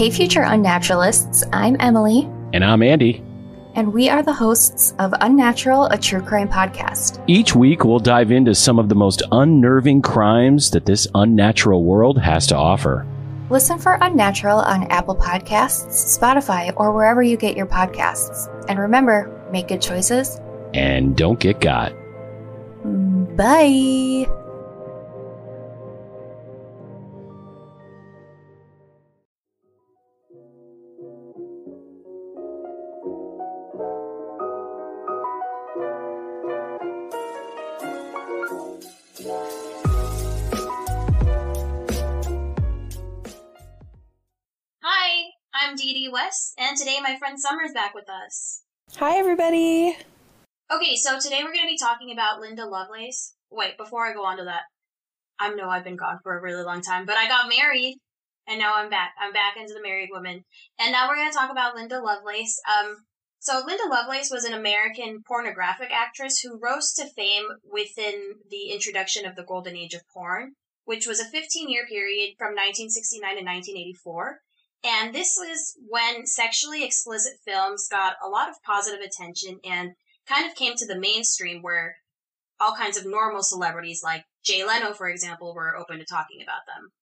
Hey, future unnaturalists, I'm Emily. And I'm Andy. And we are the hosts of Unnatural, a true crime podcast. Each week, we'll dive into some of the most unnerving crimes that this unnatural world has to offer. Listen for Unnatural on Apple Podcasts, Spotify, or wherever you get your podcasts. And remember, make good choices. And don't get got. Mm, bye. Dee and today my friend Summer's back with us. Hi, everybody. Okay, so today we're going to be talking about Linda Lovelace. Wait, before I go on to that, I know I've been gone for a really long time, but I got married, and now I'm back. I'm back into the married woman, and now we're going to talk about Linda Lovelace. Um, so Linda Lovelace was an American pornographic actress who rose to fame within the introduction of the golden age of porn, which was a 15-year period from 1969 to 1984. And this was when sexually explicit films got a lot of positive attention and kind of came to the mainstream where all kinds of normal celebrities like Jay Leno, for example, were open to talking about them.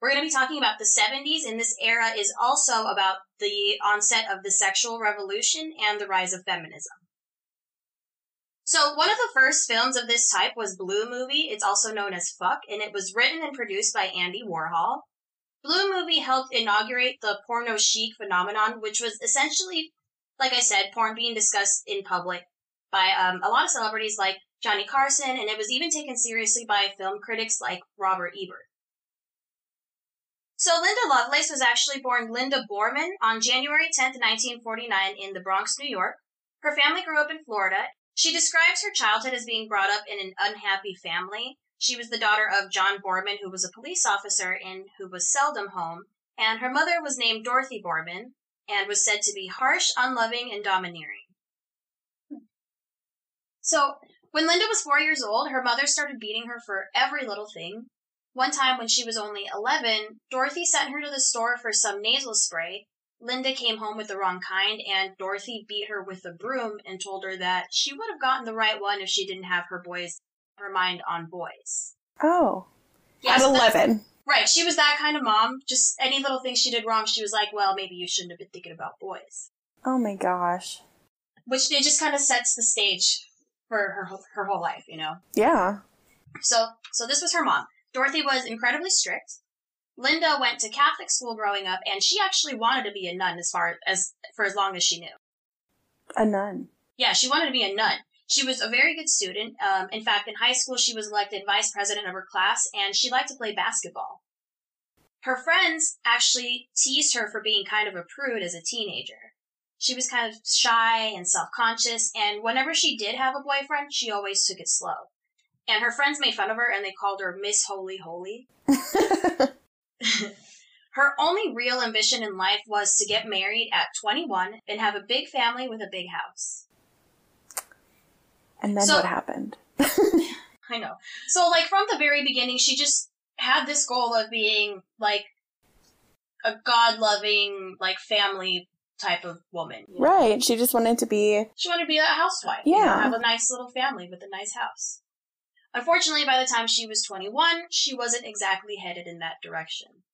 We're going to be talking about the 70s, and this era is also about the onset of the sexual revolution and the rise of feminism. So, one of the first films of this type was Blue Movie. It's also known as Fuck, and it was written and produced by Andy Warhol. Blue Movie helped inaugurate the porno chic phenomenon, which was essentially, like I said, porn being discussed in public by um, a lot of celebrities like Johnny Carson, and it was even taken seriously by film critics like Robert Ebert. So Linda Lovelace was actually born Linda Boreman on January 10, 1949 in the Bronx, New York. Her family grew up in Florida. She describes her childhood as being brought up in an unhappy family. She was the daughter of John Boreman, who was a police officer and who was seldom home, and her mother was named Dorothy Boreman and was said to be harsh, unloving, and domineering. So, when Linda was four years old, her mother started beating her for every little thing. One time when she was only 11, Dorothy sent her to the store for some nasal spray. Linda came home with the wrong kind, and Dorothy beat her with a broom and told her that she would have gotten the right one if she didn't have her boys her mind on boys. Oh. Yes, At 11. Right, she was that kind of mom. Just any little thing she did wrong, she was like, well, maybe you shouldn't have been thinking about boys. Oh my gosh. Which it just kind of sets the stage for her whole- her whole life, you know. Yeah. So, so this was her mom. Dorothy was incredibly strict. Linda went to Catholic school growing up, and she actually wanted to be a nun as far as for as long as she knew. A nun. Yeah, she wanted to be a nun. She was a very good student. Um, in fact, in high school, she was elected vice president of her class, and she liked to play basketball. Her friends actually teased her for being kind of a prude as a teenager. She was kind of shy and self conscious, and whenever she did have a boyfriend, she always took it slow. And her friends made fun of her and they called her Miss Holy Holy. her only real ambition in life was to get married at 21 and have a big family with a big house. And then So- what happened? I know. So, like, from the very beginning, she just had this goal of being, like, a God loving, like, family type of woman. you know? Right. She just wanted to be. She wanted to be a housewife. you know, Yeah. have a nice little family with a nice house. Unfortunately, by the time she was 21, she wasn't exactly headed in that direction.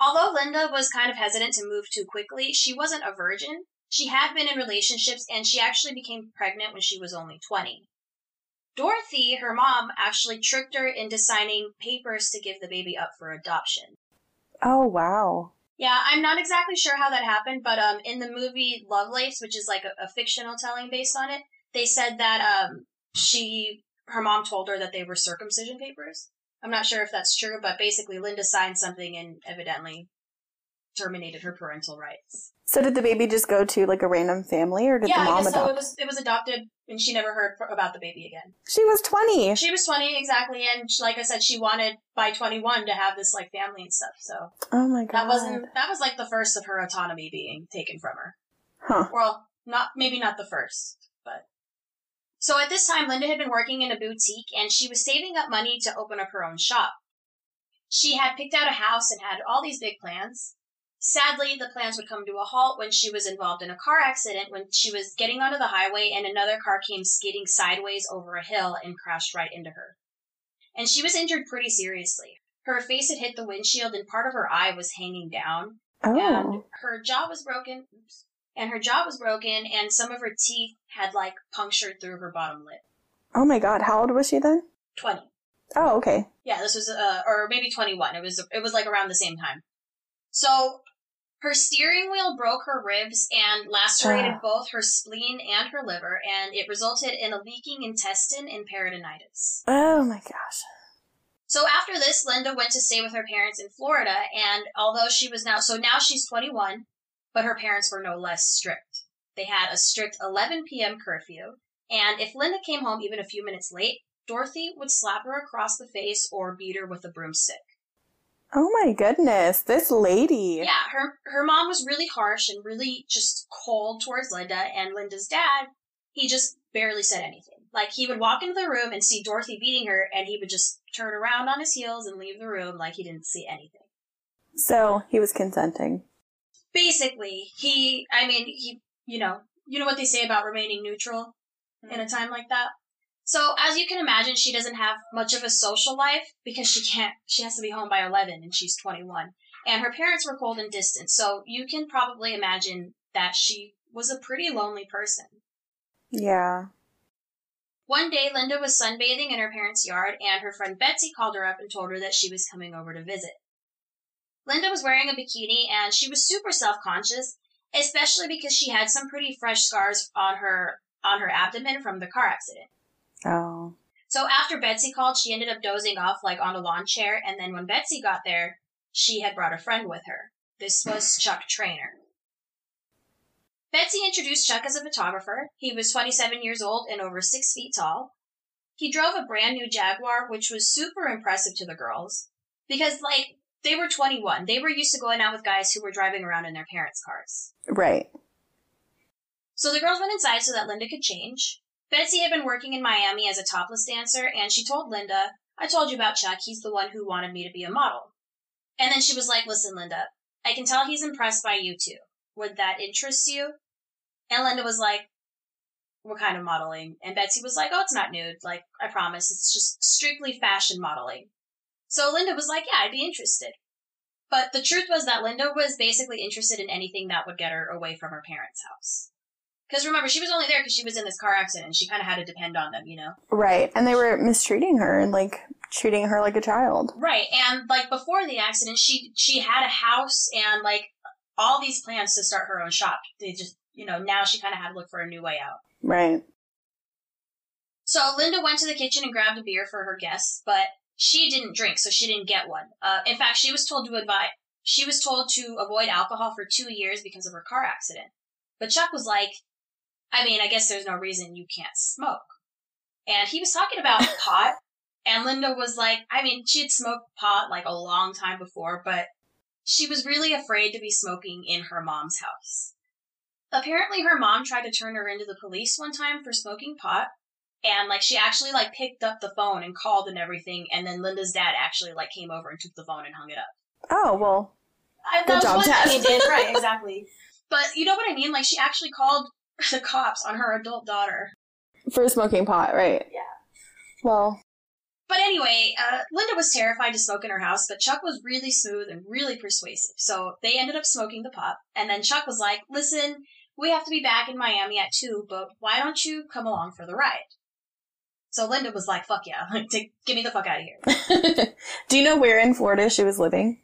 Although Linda was kind of hesitant to move too quickly, she wasn't a virgin. She had been in relationships and she actually became pregnant when she was only 20. Dorothy, her mom, actually tricked her into signing papers to give the baby up for adoption. Oh, wow. Yeah, I'm not exactly sure how that happened, but um, in the movie Lovelace, which is like a, a fictional telling based on it, they said that um, she, her mom told her that they were circumcision papers. I'm not sure if that's true, but basically Linda signed something and evidently terminated her parental rights. So did the baby just go to like a random family or did yeah, the mom guess so. It was it was adopted, and she never heard about the baby again. She was 20. She was 20 exactly, and she- like I said, she wanted by 21 to have this like family and stuff. So oh my god. that wasn't that was like the first of her autonomy being taken from her. Huh. Well, not maybe not the first, but so at this time, Linda had been working in a boutique, and she was saving up money to open up her own shop. She had picked out a house and had all these big plans. Sadly, the plans would come to a halt when she was involved in a car accident when she was getting onto the highway and another car came skidding sideways over a hill and crashed right into her. And she was injured pretty seriously. Her face had hit the windshield and part of her eye was hanging down and Oh. her jaw was broken. Oops. And her jaw was broken and some of her teeth had like punctured through her bottom lip. Oh my god, how old was she then? 20. Oh, okay. Yeah, this was uh or maybe 21. It was it was like around the same time. So her steering wheel broke her ribs and lacerated Ah. both her spleen and her liver and it resulted in a leaking intestine and peritonitis. Oh my gosh. So after this, Linda went to stay with her parents in Florida and although she was now so now she's 21, but her parents were no less strict. They had a strict 11 p.m. curfew and if Linda came home even a few minutes late, Dorothy would slap her across the face or beat her with a broomstick. Oh my goodness, this lady. Yeah, her her mom was really harsh and really just cold towards Linda, and Linda's dad, he just barely said anything. Like he would walk into the room and see Dorothy beating her, and he would just turn around on his heels and leave the room like he didn't see anything. So he was consenting. Basically, he, I mean, he, you know, you know what they say about remaining neutral in a mm. time like that. So as you can imagine, she doesn't have much of a social life because she can't. She has to be home by eleven, and she's twenty-one. And her parents were cold and distant, so you can probably imagine that she was a pretty lonely person. Yeah. One day, Linda was sunbathing in her parents' yard, and her friend Betsy called her up and told her that she was coming over to visit. Linda was wearing a bikini, and she was super self-conscious, especially because she had some pretty fresh scars on her on her abdomen from the car accident. Oh. So after Betsy called, she ended up dozing off like on a lawn chair, and then when Betsy got there, she had brought a friend with her. This was Chuck Traynor. Betsy introduced Chuck as a photographer. He was 27 years old and over six feet tall. He drove a brand new Jaguar, which was super impressive to the girls because, like, they were 21. They were used to going out with guys who were driving around in their parents' cars. Right. So the girls went inside so that Linda could change. Betsy had been working in Miami as a topless dancer, and she told Linda, I told you about Chuck. He's the one who wanted me to be a model. And then she was like, Listen, Linda, I can tell he's impressed by you too. Would that interest you? And Linda was like, What kind of modeling? And Betsy was like, Oh, it's not nude. Like, I promise. It's just strictly fashion modeling. So Linda was like, Yeah, I'd be interested. But the truth was that Linda was basically interested in anything that would get her away from her parents' house. Because remember, she was only there because she was in this car accident and she kind of had to depend on them, you know? Right. And they were mistreating her and like treating her like a child. Right. And like before the accident, she she had a house and like all these plans to start her own shop. They just, you know, now she kind of had to look for a new way out. Right. So Linda went to the kitchen and grabbed a beer for her guests, but she didn't drink, so she didn't get one. Uh, in fact, she was told to advise. She was told to avoid alcohol for two years because of her car accident. But Chuck was like, I mean, I guess there's no reason you can't smoke. And he was talking about pot, and Linda was like, I mean, she had smoked pot like a long time before, but she was really afraid to be smoking in her mom's house. Apparently, her mom tried to turn her into the police one time for smoking pot, and like she actually like picked up the phone and called and everything, and then Linda's dad actually like came over and took the phone and hung it up. Oh, well. I, Good that job, did, right? Exactly. But you know what I mean? Like she actually called the cops on her adult daughter. For smoking pot, right. Yeah. Well, But anyway, uh, Linda was terrified to smoke in her house, but Chuck was really smooth and really persuasive. So they ended up smoking the pot. And then Chuck was like, listen, we have to be back in Miami at 2, but why don't you come along for the ride? So Linda was like, fuck yeah, like, take, get me the fuck out of here. do you know where in Florida she was living?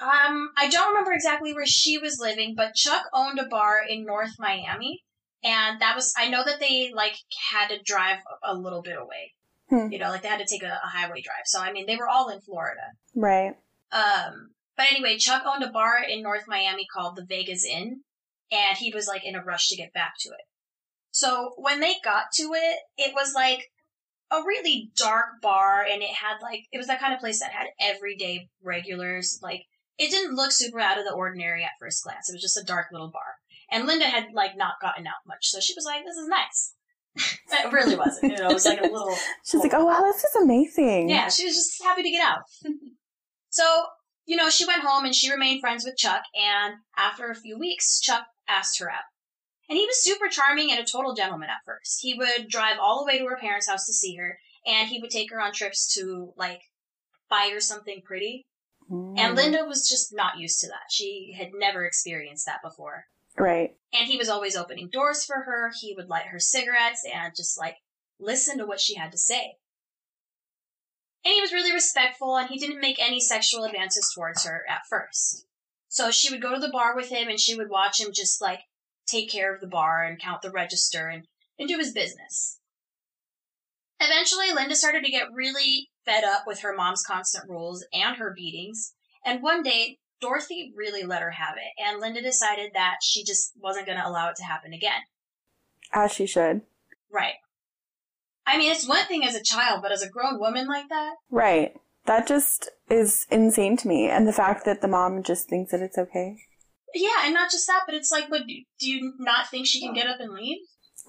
Um, I don't remember exactly where she was living, but Chuck owned a bar in North Miami. And that was, I know that they, like, had to drive a little bit away. Hmm. You know, like they had to take a, a highway drive. So, I mean, they were all in Florida. Right. Um, but anyway, Chuck owned a bar in North Miami called the Vegas Inn, and he was like in a rush to get back to it. So when they got to it, it was like a really dark bar, and it had like it was that kind of place that had everyday regulars. Like it didn't look super out of the ordinary at first glance. It was just a dark little bar, and Linda had like not gotten out much, so she was like, "This is nice." it really wasn't. You know, it was like a little She's like, oh, wow, this is amazing. yeah, she was just happy to get out. so you know, she went home and she remained friends with Chuck. And after a few weeks, Chuck asked her out. And he was super charming and a total gentleman at first. He would drive all the way to her parents' house to see her, and he would take her on trips to, like, buy her something pretty. Mm. And Linda was just not used to that. She had never experienced that before. Right. And he was always opening doors for her. He would light her cigarettes and just like listen to what she had to say. And he was really respectful and he didn't make any sexual advances towards her at first. So she would go to the bar with him and she would watch him just like take care of the bar and count the register and, and do his business. Eventually, Linda started to get really fed up with her mom's constant rules and her beatings. And one day, Dorothy really let her have it, and Linda decided that she just wasn't going to allow it to happen again. As she should. Right. I mean, it's one thing as a child, but as a grown woman like that, Right. That just is insane to me. And the fact that the mom just thinks that it's okay. yeah, and not just that, but it's like, what, do you not think she can get up and leave?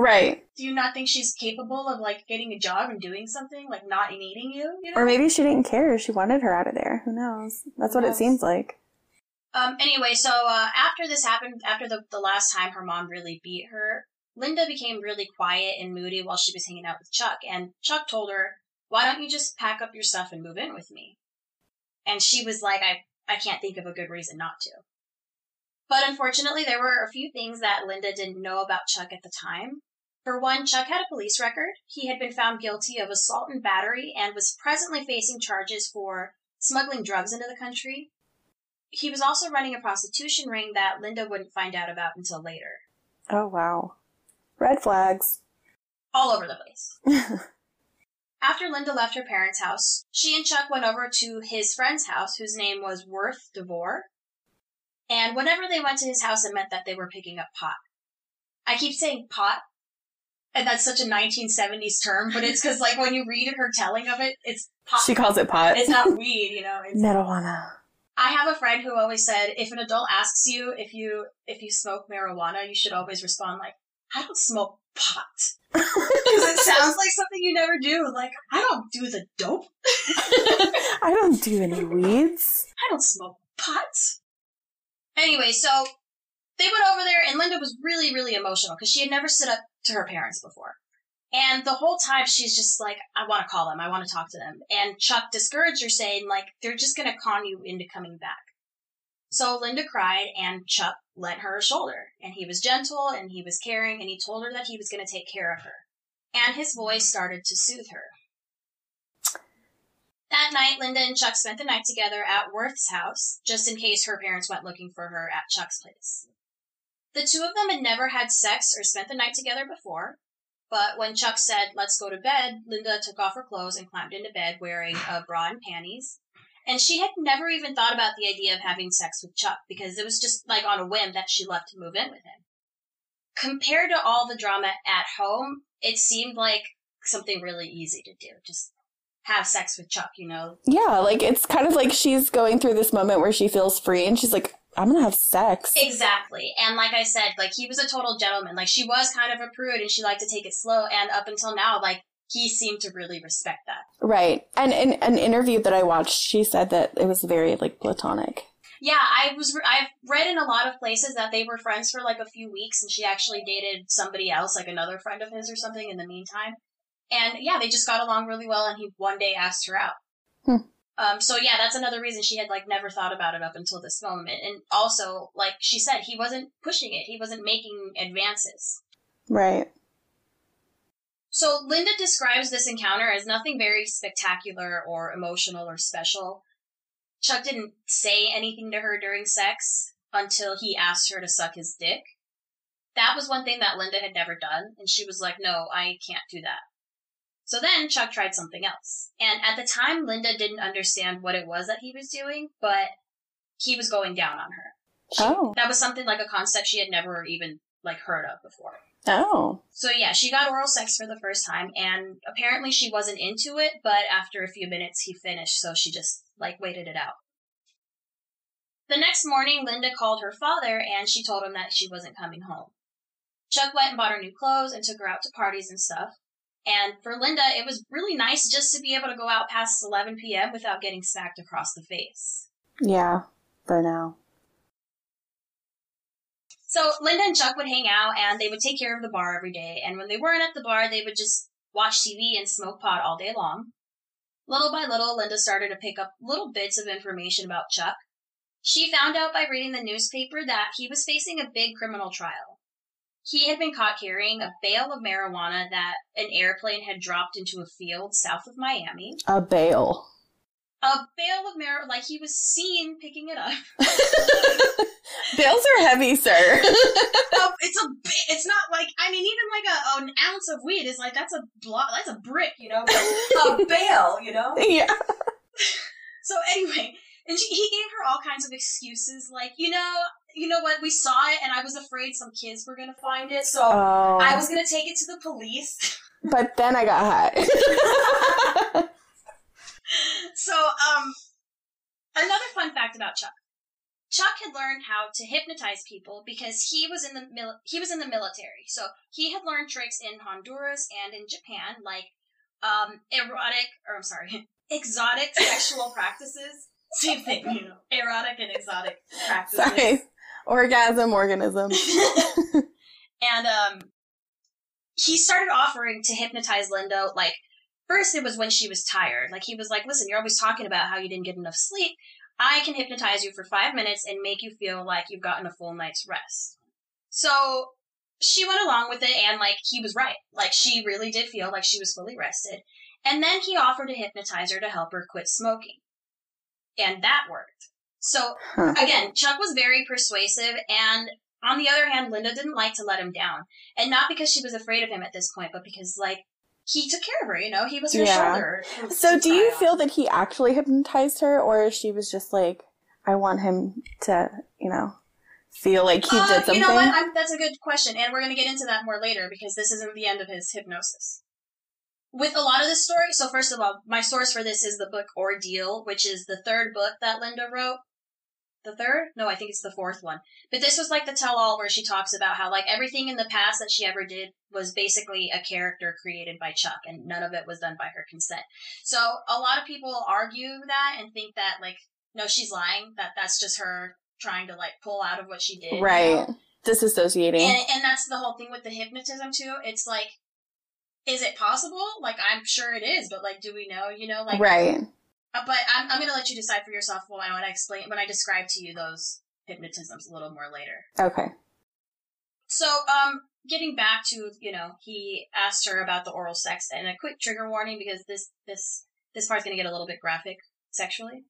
Right. Do you not think she's capable of like getting a job and doing something, like not needing you? you know? Or maybe she didn't care. She wanted her out of there. Who knows? That's what Who it seems like. Um, anyway, so uh, after this happened, after the, the last time her mom really beat her, Linda became really quiet and moody while she was hanging out with Chuck. And Chuck told her, Why don't you just pack up your stuff and move in with me? And she was like, I, I can't think of a good reason not to. But unfortunately, there were a few things that Linda didn't know about Chuck at the time. For one, Chuck had a police record. He had been found guilty of assault and battery and was presently facing charges for smuggling drugs into the country. He was also running a prostitution ring that Linda wouldn't find out about until later. Oh, wow. Red flags. All over the place. After Linda left her parents' house, she and Chuck went over to his friend's house, whose name was Worth DeVore. And whenever they went to his house, it meant that they were picking up pot. I keep saying pot, and that's such a 1970s term, but it's because, like, when you read her telling of it, it's pot. she calls it pot. it's not weed, you know. It's, marijuana. I have a friend who always said, if an adult asks you if you if you smoke marijuana, you should always respond like, "I don't smoke pot," because it sounds like something you never do. Like, I don't do the dope. I don't do any weeds. I don't smoke pot. Anyway, so they went over there, and Linda was really, really emotional because she had never stood up to her parents before. And the whole time she's just like, I want to call them, I want to talk to them. And Chuck discouraged her, saying, like, they're just going to con you into coming back. So Linda cried, and Chuck lent her a shoulder. And he was gentle, and he was caring, and he told her that he was going to take care of her. And his voice started to soothe her. That night, Linda and Chuck spent the night together at Worth's house, just in case her parents went looking for her at Chuck's place. The two of them had never had sex or spent the night together before, but when Chuck said, let's go to bed, Linda took off her clothes and climbed into bed wearing a bra and panties. And she had never even thought about the idea of having sex with Chuck because it was just like on a whim that she left to move in with him. Compared to all the drama at home, it seemed like something really easy to do. Just have sex with Chuck, you know? Yeah, like it's kind of like she's going through this moment where she feels free and she's like, I'm gonna have sex. Exactly. And like I said, like he was a total gentleman. Like she was kind of a prude and she liked to take it slow. And up until now, like he seemed to really respect that. Right. And in an interview that I watched, she said that it was very like platonic. Yeah, I was. I've read in a lot of places that they were friends for like a few weeks, and she actually dated somebody else, like another friend of his or something, in the meantime. And yeah, they just got along really well, and he one day asked her out. Hmm. Um, so yeah, that's another reason she had like never thought about it up until this moment. And also, like she said, he wasn't pushing it. He wasn't making advances. Right. So Linda describes this encounter as nothing very spectacular or emotional or special. Chuck didn't say anything to her during sex until he asked her to suck his dick. That was one thing that Linda had never done, and she was like, no, I can't do that. So then Chuck tried something else. And at the time, Linda didn't understand what it was that he was doing, but he was going down on her. She- Oh. That was something like a concept she had never even like heard of before. Oh. So yeah, she got oral sex for the first time, and apparently she wasn't into it. But after a few minutes, he finished, so she just like waited it out. The next morning, Linda called her father, and she told him that she wasn't coming home. Chuck went and bought her new clothes and took her out to parties and stuff. And for Linda, it was really nice just to be able to go out past 11 p.m. without getting smacked across the face. Yeah, for now. So Linda and Chuck would hang out and they would take care of the bar every day. And when they weren't at the bar, they would just watch TV and smoke pot all day long. Little by little, Linda started to pick up little bits of information about Chuck. She found out by reading the newspaper that he was facing a big criminal trial. He had been caught carrying a bale of marijuana that an airplane had dropped into a field south of Miami. A bale. A bale of marijuana, like he was seen picking it up. Bales are heavy, sir. Oh, it's a, it's not like I mean, even like a an ounce of weed is like that's a block, that's a brick, you know, a bale, you know. yeah. So anyway, and she, he gave her all kinds of excuses, like you know, you know what, we saw it, and I was afraid some kids were gonna find it, so Oh. I was gonna take it to the police. But then I got high. So, um, another fun fact about Chuck. Chuck had learned how to hypnotize people because he was in the mil- he was in the military. So he had learned tricks in Honduras and in Japan, like um, erotic or I'm sorry, exotic sexual practices. Same thing, you know, erotic and exotic practices. Sorry. Orgasm, organism. And um, he started offering to hypnotize Linda. Like first, it was when she was tired. Like he was like, "Listen, you're always talking about how you didn't get enough sleep. I can hypnotize you for five minutes and make you feel like you've gotten a full night's rest." So she went along with it, and like he was right. Like she really did feel like she was fully rested. And then he offered to hypnotize her to help her quit smoking, and that worked. So Huh. again, Chuck was very persuasive, and on the other hand, Linda didn't like to let him down. And not because she was afraid of him at this point, but because, like, he took care of her, you know? He was her Yeah. shoulder. So do you feel that he actually hypnotized her or she was just like, I want him to, you know, feel like he Uh, did something? You know what? I'm, that's a good question, and we're going to get into that more later because this isn't the end of his hypnosis. With a lot of this story, so first of all, my source for this is the book Ordeal, which is the third book that Linda wrote. The third? No, I think it's the fourth one. But this was like the tell all where she talks about how like everything in the past that she ever did was basically a character created by Chuck and none of it was done by her consent. So a lot of people argue that and think that like no, she's lying, that that's just her trying to like pull out of what she did. you right. know? Disassociating. And and that's the whole thing with the hypnotism too. It's like is it possible? Like I'm sure it is, but like do we know? You know, like right. Uh, but I'm, I'm going to let you decide for yourself when I, when I explain when I describe to you those hypnotisms a little more later. Okay. So, um, getting back to you know, he asked her about the oral sex, and a quick trigger warning because this this this part's going to get a little bit graphic sexually.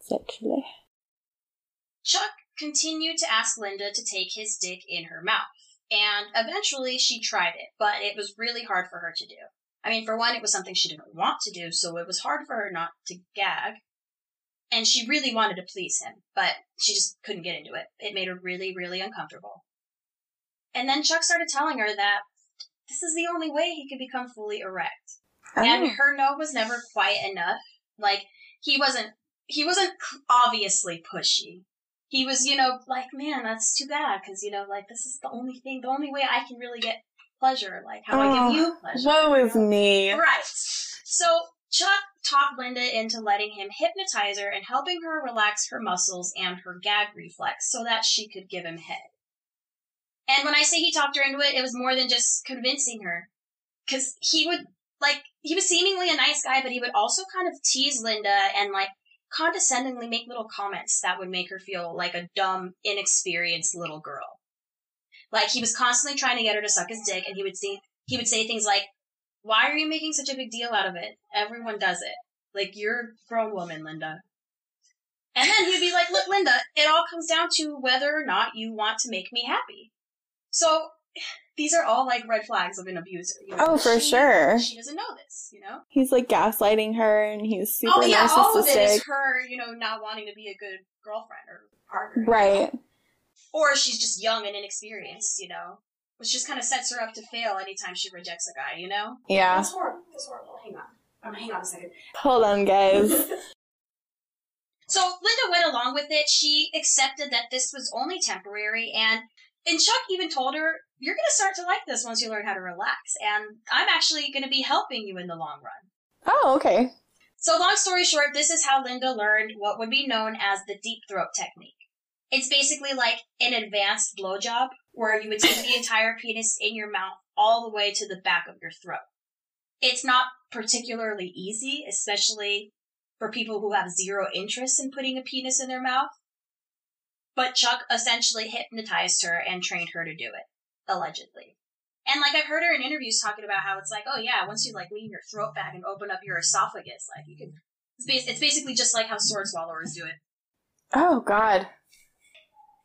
Sexually. Chuck continued to ask Linda to take his dick in her mouth, and eventually she tried it, but it was really hard for her to do. I mean, for one, it was something she didn't want to do, so it was hard for her not to gag. And she really wanted to please him, but she just couldn't get into it. It made her really, really uncomfortable. And then Chuck started telling her that this is the only way he could become fully erect and Oh. her no was never quite enough. Like he wasn't he wasn't obviously pushy. He was, you know, like man, that's too bad because you know, like this is the only thing, the only way I can really get pleasure, like how I Oh, give you pleasure. Woe is me. Right. So Chuck talked Linda into letting him hypnotize her and helping her relax her muscles and her gag reflex so that she could give him head. And when I say he talked her into it, it was more than just convincing her. Cause he would, like, he was seemingly a nice guy, but he would also kind of tease Linda and, like, condescendingly make little comments that would make her feel like a dumb, inexperienced little girl. Like, he was constantly trying to get her to suck his dick, and he would say, he would say things like, why are you making such a big deal out of it? Everyone does it. Like, you're a grown woman, Linda. And then he'd be like, look, Linda, it all comes down to whether or not you want to make me happy. So, these are all like red flags of an abuser. You know? Oh, for She- sure. She doesn't know this, you know? He's like gaslighting her and he's super oh, yeah, all of it narcissistic. is her, you know, not wanting to be a good girlfriend or partner. Right. Or she's just young and inexperienced, you know? Which just kind of sets her up to fail anytime she rejects a guy, you know? Yeah. That's horrible. That's horrible. Hang on. Um, hang on a second. Hold on, guys. So Linda went along with it. She accepted that this was only temporary, and and Chuck even told her, "You're going to start to like this once you learn how to relax, and I'm actually going to be helping you in the long run." Oh, okay. So, long story short, this is how Linda learned what would be known as the deep throat technique. It's basically like an advanced blowjob where you would take the entire penis in your mouth all the way to the back of your throat. It's not particularly easy, especially for people who have zero interest in putting a penis in their mouth. But Chuck essentially hypnotized her and trained her to do it, allegedly. And like I've heard her in interviews talking about how it's like, oh yeah, once you like lean your throat back and open up your esophagus, like you can. It's, basically just like how sword swallowers do it. Oh God.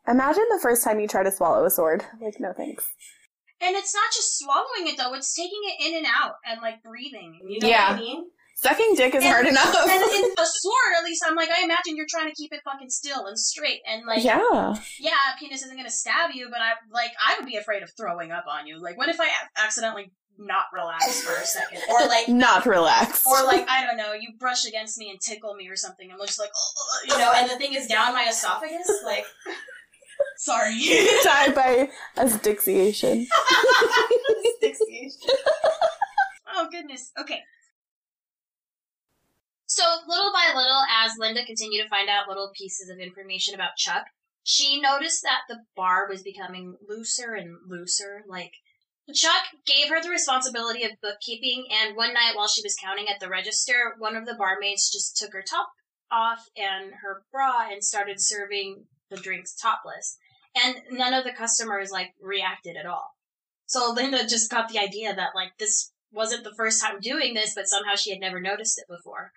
Imagine the first time you try to swallow a sword. Like, no thanks. And it's not just swallowing it though; it's taking it in and out and like breathing. You know Yeah. what I mean? Sucking dick is And- hard enough. And in a sword, at least, I'm like, I imagine you're trying to keep it fucking still and straight, and like, yeah. yeah, a penis isn't gonna stab you, but I'm like, I would be afraid of throwing up on you. Like, what if I accidentally not relax for a second, or like, Not relax. or like, I don't know, you brush against me and tickle me or something, I'm just like, "Oh," you know, and the thing is down my esophagus, like, sorry, die by asphyxiation. Oh goodness. Okay. So little by little, as Linda continued to find out little pieces of information about Chuck, she noticed that the bar was becoming looser and looser. Like Chuck gave her the responsibility of bookkeeping, and one night while she was counting at the register, one of the barmaids just took her top off and her bra and started serving the drinks topless. And none of the customers like reacted at all. So Linda just got the idea that like this wasn't the first time doing this, but somehow she had never noticed it before.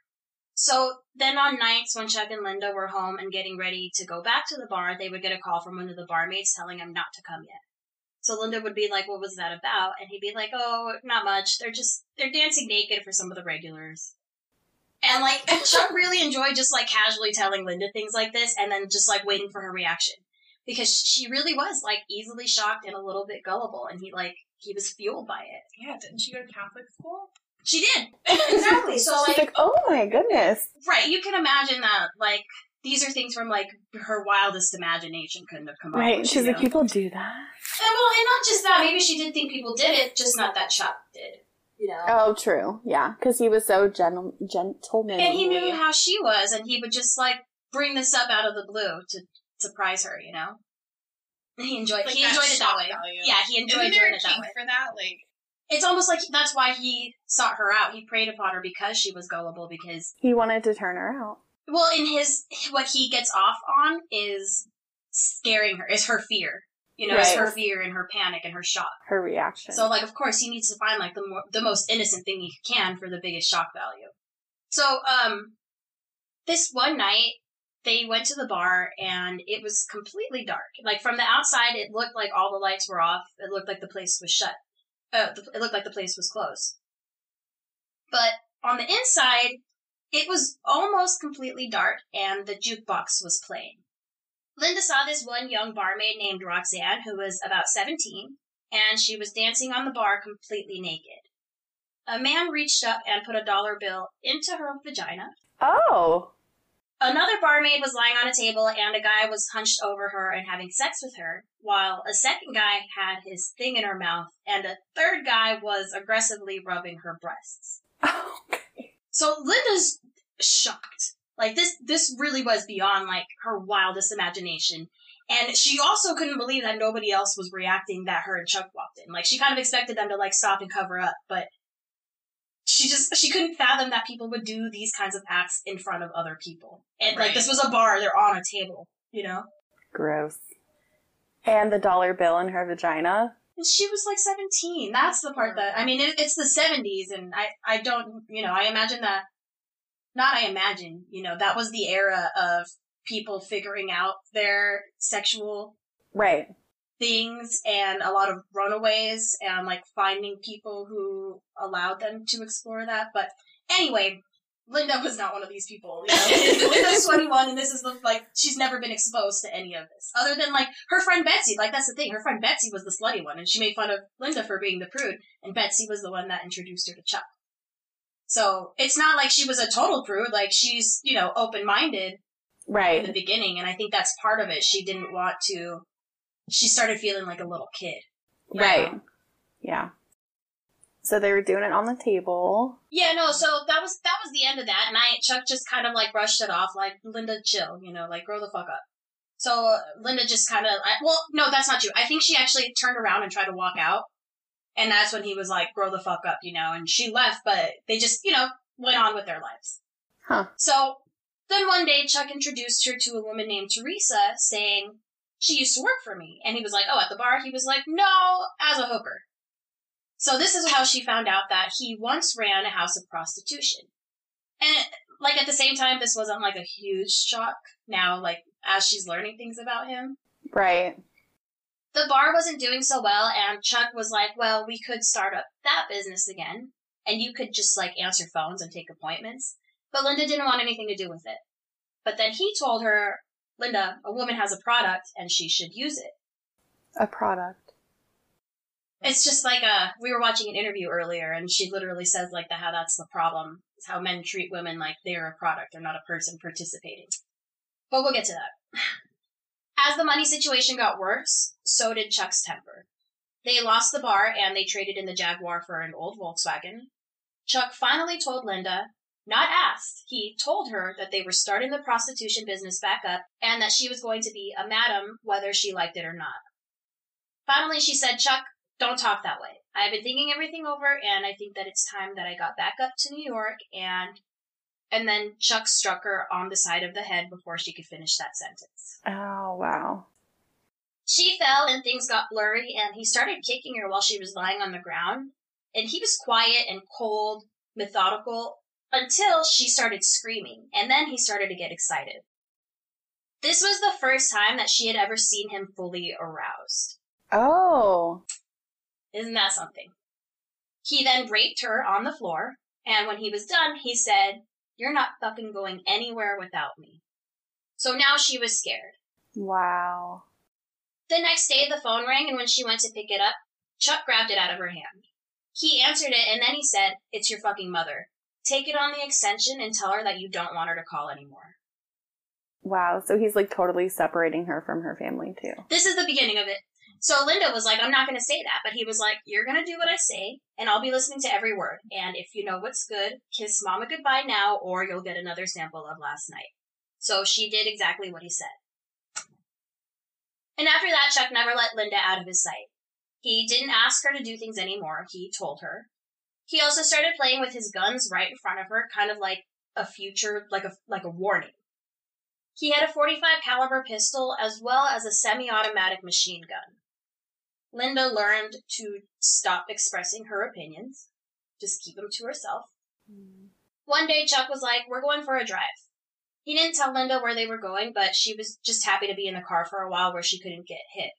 So then on nights when Chuck and Linda were home and getting ready to go back to the bar, they would get a call from one of the barmaids telling them not to come yet. So Linda would be like, what was that about? And he'd be like, oh, not much. They're just, they're dancing naked for some of the regulars. And like, Chuck really enjoyed just like casually telling Linda things like this and then just like waiting for her reaction. Because she really was like easily shocked and a little bit gullible and he like, he was fueled by it. Yeah, didn't she go to Catholic school? She did. exactly. So like, like, oh my goodness. right, you can imagine that like, these are things from like her wildest imagination couldn't have come up Right. with. She's like, know? people do that. And well, and not just that. Maybe she did think people did it, just not that Chuck did. You know. Oh, true. Yeah. Because he was so gentle, gentlemanly. and he knew how she was, and he would just like bring this up out of the blue to surprise her. You know. He enjoyed. Like he enjoyed it that way. value. Yeah, he enjoyed Isn't there doing a it that way. for that? Like, It's almost like that's why he sought her out. He preyed upon her because she was gullible. Because He wanted to turn her out. well, in his what he gets off on is scaring her. Is her fear. You know, it's her fear and her panic and her shock. Her reaction. So, like, of course, he needs to find like the more, the most innocent thing he can for the biggest shock value. So, um, this one night they went to the bar and it was completely dark. Like from the outside, it looked like all the lights were off. It looked like the place was shut. Uh, it looked like the place was closed. But on the inside, it was almost completely dark and the jukebox was playing. Linda saw this one young barmaid named Roxanne who was about 17 and she was dancing on the bar completely naked. A man reached up and put a dollar bill into her vagina. oh. Another barmaid was lying on a table and a guy was hunched over her and having sex with her, while a second guy had his thing in her mouth and a third guy was aggressively rubbing her breasts. Oh. So Linda's shocked. Like this this really was beyond like her wildest imagination. And she also couldn't believe that nobody else was reacting that her and Chuck walked in. Like she kind of expected them to like stop and cover up, but she just she couldn't fathom that people would do these kinds of acts in front of other people. And like this was a bar, they're on a table, you know? Gross. And the dollar bill in her vagina. And she was like 17. That's the part that, I mean, it, it's the 70s, and I, I don't, you know, I imagine that, not I imagine, you know, that was the era of people figuring out their sexual Right. things and a lot of runaways and like finding people who allowed them to explore that. But anyway, Linda was not one of these people. You know? Linda's 21 and this is the, like, she's never been exposed to any of this. Other than like her friend Betsy. Like that's the thing. Her friend Betsy was the slutty one and she made fun of Linda for being the prude and Betsy was the one that introduced her to Chuck. So it's not like she was a total prude. Like she's, you know, open-minded right in the beginning and I think that's part of it. She didn't want to, she started feeling like a little kid. Right. Yeah. So they were doing it on the table. Yeah, no, so that was that was the end of that, and I Chuck just kind of like brushed it off, like Linda, chill, you know, like grow the fuck up. So Linda just kind of, well, no, that's not true. I think she actually turned around and tried to walk out, and that's when he was like, grow the fuck up, you know, and she left, but they just, you know, went on with their lives. Huh. So then one day Chuck introduced her to a woman named Teresa, saying she used to work for me, and he was like, oh, at the bar, he was like, no, as a hooker. So this is how she found out that he once ran a house of prostitution. And like at the same time, this wasn't like a huge shock now, like as she's learning things about him. Right. The bar wasn't doing so well, and Chuck was like, well, we could start up that business again, and you could just like answer phones and take appointments. But Linda didn't want anything to do with it. But then he told her, Linda, a woman has a product and she should use it. A product. It's just like uh we were watching an interview earlier and she literally says like the how that's the problem. Is how men treat women like they're a product, they're not a person participating. But we'll get to that. As the money situation got worse, so did Chuck's temper. They lost the bar and they traded in the Jaguar for an old Volkswagen. Chuck finally told Linda, not asked, he told her that they were starting the prostitution business back up and that she was going to be a madam whether she liked it or not. Finally, she said, Chuck, don't talk that way. I've been thinking everything over, and I think that it's time that I got back up to New York and and then Chuck struck her on the side of the head before she could finish that sentence. Oh wow. She fell and things got blurry, and he started kicking her while she was lying on the ground. And he was quiet and cold, methodical, until she started screaming, and then he started to get excited. This was the first time that she had ever seen him fully aroused. Oh. Isn't that something? He then raped her on the floor, and when he was done, he said, You're not fucking going anywhere without me. So now she was scared. Wow. The next day, the phone rang, and when she went to pick it up, Chuck grabbed it out of her hand. He answered it, and then he said, It's your fucking mother. Take it on the extension and tell her that you don't want her to call anymore. Wow. So he's like totally separating her from her family too. This is the beginning of it. So Linda was like, I'm not going to say that. But he was like, You're going to do what I say, and I'll be listening to every word. And if you know what's good, kiss mama goodbye now, or you'll get another sample of last night. So she did exactly what he said. And after that, Chuck never let Linda out of his sight. He didn't ask her to do things anymore, he told her. He also started playing with his guns right in front of her, kind of like a future, like a, like a warning. He had a 45 caliber pistol as well as a semi-automatic machine gun. Linda learned to stop expressing her opinions, just keep them to herself. Mm. One day Chuck was like, we're going for a drive. He didn't tell Linda where they were going, but she was just happy to be in the car for a while where she couldn't get hit.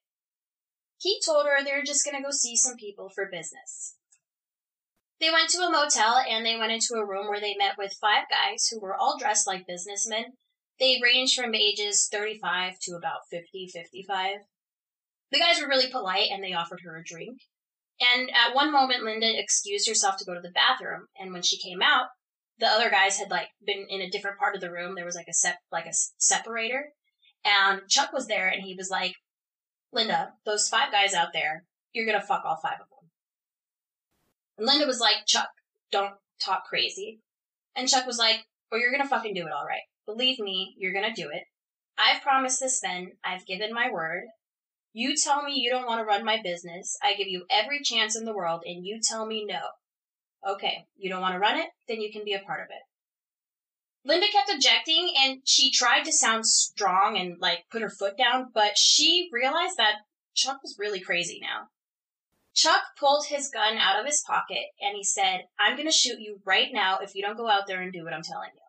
He told her they were just gonna go see some people for business. They went to a motel and they went into a room where they met with five guys who were all dressed like businessmen. They ranged from ages 35 to about 50, 55. The guys were really polite and they offered her a drink. And at one moment, Linda excused herself to go to the bathroom. And when she came out, the other guys had like been in a different part of the room. There was like a set, like a separator. And Chuck was there and he was like, Linda, those five guys out there, you're gonna fuck all five of them. And Linda was like, Chuck, don't talk crazy. And Chuck was like, well, you're gonna fucking do it alright. Believe me, you're gonna do it. I've promised this men. I've given my word. You tell me you don't want to run my business. I give you every chance in the world, and you tell me no. Okay, you don't want to run it? Then you can be a part of it. Linda kept objecting, and she tried to sound strong and, like, put her foot down, but she realized that Chuck was really crazy now. Chuck pulled his gun out of his pocket and he said, I'm going to shoot you right now if you don't go out there and do what I'm telling you.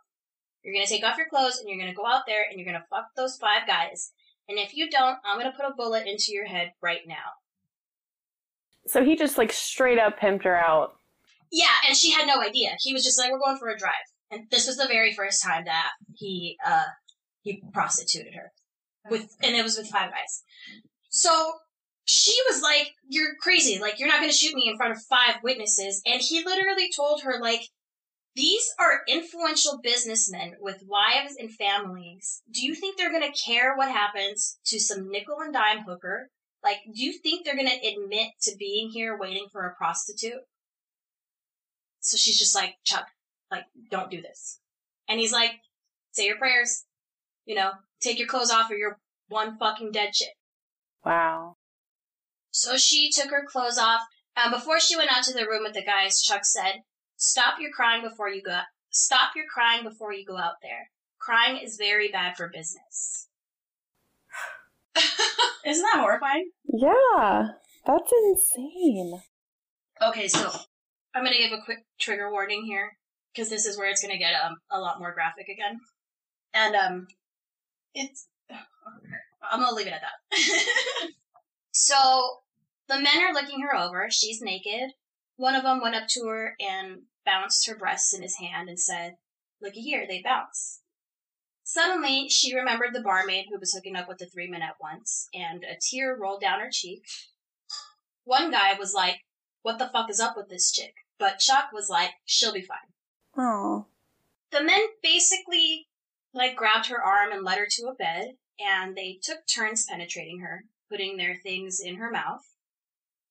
You're going to take off your clothes and you're going to go out there and you're going to fuck those five guys. And if you don't, I'm going to put a bullet into your head right now. So he just like straight up pimped her out. Yeah, and she had no idea. He was just like, we're going for a drive. And this was the very first time that he, uh, he prostituted her. With, and it was with five guys. So she was like, You're crazy. Like, you're not going to shoot me in front of five witnesses. And he literally told her, like, these are influential businessmen with wives and families. Do you think they're going to care what happens to some nickel and dime hooker? Like, do you think they're going to admit to being here waiting for a prostitute? So she's just like, Chuck, like, don't do this. And he's like, say your prayers. You know, take your clothes off or you're one fucking dead chick. Wow. So she took her clothes off. Um, before she went out to the room with the guys, Chuck said, "Stop your crying before you go. Stop your crying before you go out there. Crying is very bad for business." Isn't that horrifying? Yeah, that's insane. Okay, so I'm gonna give a quick trigger warning here because this is where it's gonna get um, a lot more graphic again, and um, it's I'm gonna leave it at that. so the men are looking her over. She's naked. One of them went up to her and bounced her breasts in his hand and said, "Looky here, they bounce." Suddenly, she remembered the barmaid who was hooking up with the three men at once, and a tear rolled down her cheek. One guy was like, What the fuck is up with this chick? But Chuck was like, She'll be fine. Oh. The men basically like grabbed her arm and led her to a bed, and they took turns penetrating her, putting their things in her mouth.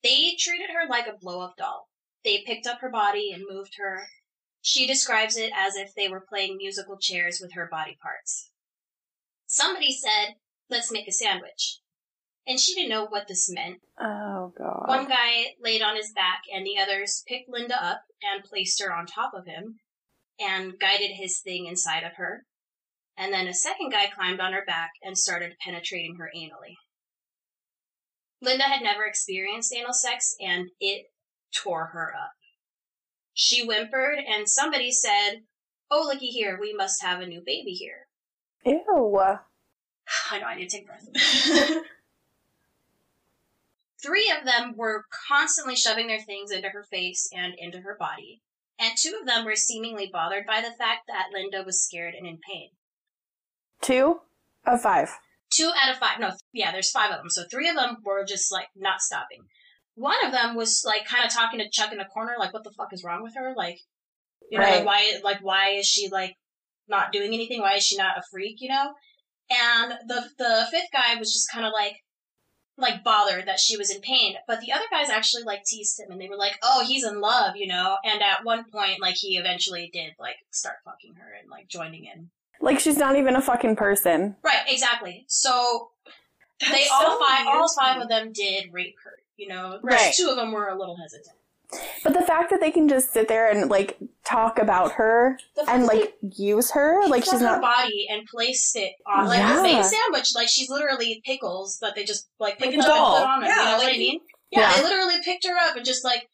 They treated her like a blow up doll. They picked up her body and moved her, she describes it as if they were playing musical chairs with her body parts. Somebody said, let's make a sandwich. And she didn't know what this meant. Oh, God. One guy laid on his back, and the others picked Linda up and placed her on top of him and guided his thing inside of her. And then a second guy climbed on her back and started penetrating her anally. Linda had never experienced anal sex, and it tore her up. She whimpered, and somebody said, Oh, looky here, we must have a new baby here. Ew. I know, I need to take breath. Three of them were constantly shoving their things into her face and into her body, and two of them were seemingly bothered by the fact that Linda was scared and in pain. Two of five. Two out of five. No, yeah, there's five of them. So three of them were just like not stopping one of them was like kind of talking to Chuck in the corner, like, what the fuck is wrong with her? Like, you know, right. like, why, like, why is she like not doing anything? Why is she not a freak? You know? And the the fifth guy was just kind of like, like bothered that she was in pain. But the other guys actually like teased him, and they were like, "Oh, he's in love," you know. And at one point, like, he eventually did like start fucking her and like joining in. Like she's not even a fucking person. Right. Exactly. So That's they all so five, all five of them did rape her. You know, right. two of them were a little hesitant. But the fact that they can just sit there and like talk about her and like use her, like she's not her body and place it on like yeah. made a sandwich, like she's literally pickles that they just like picked like up and put on her. Yeah, you know like, what I mean? Yeah, yeah, they literally picked her up and just like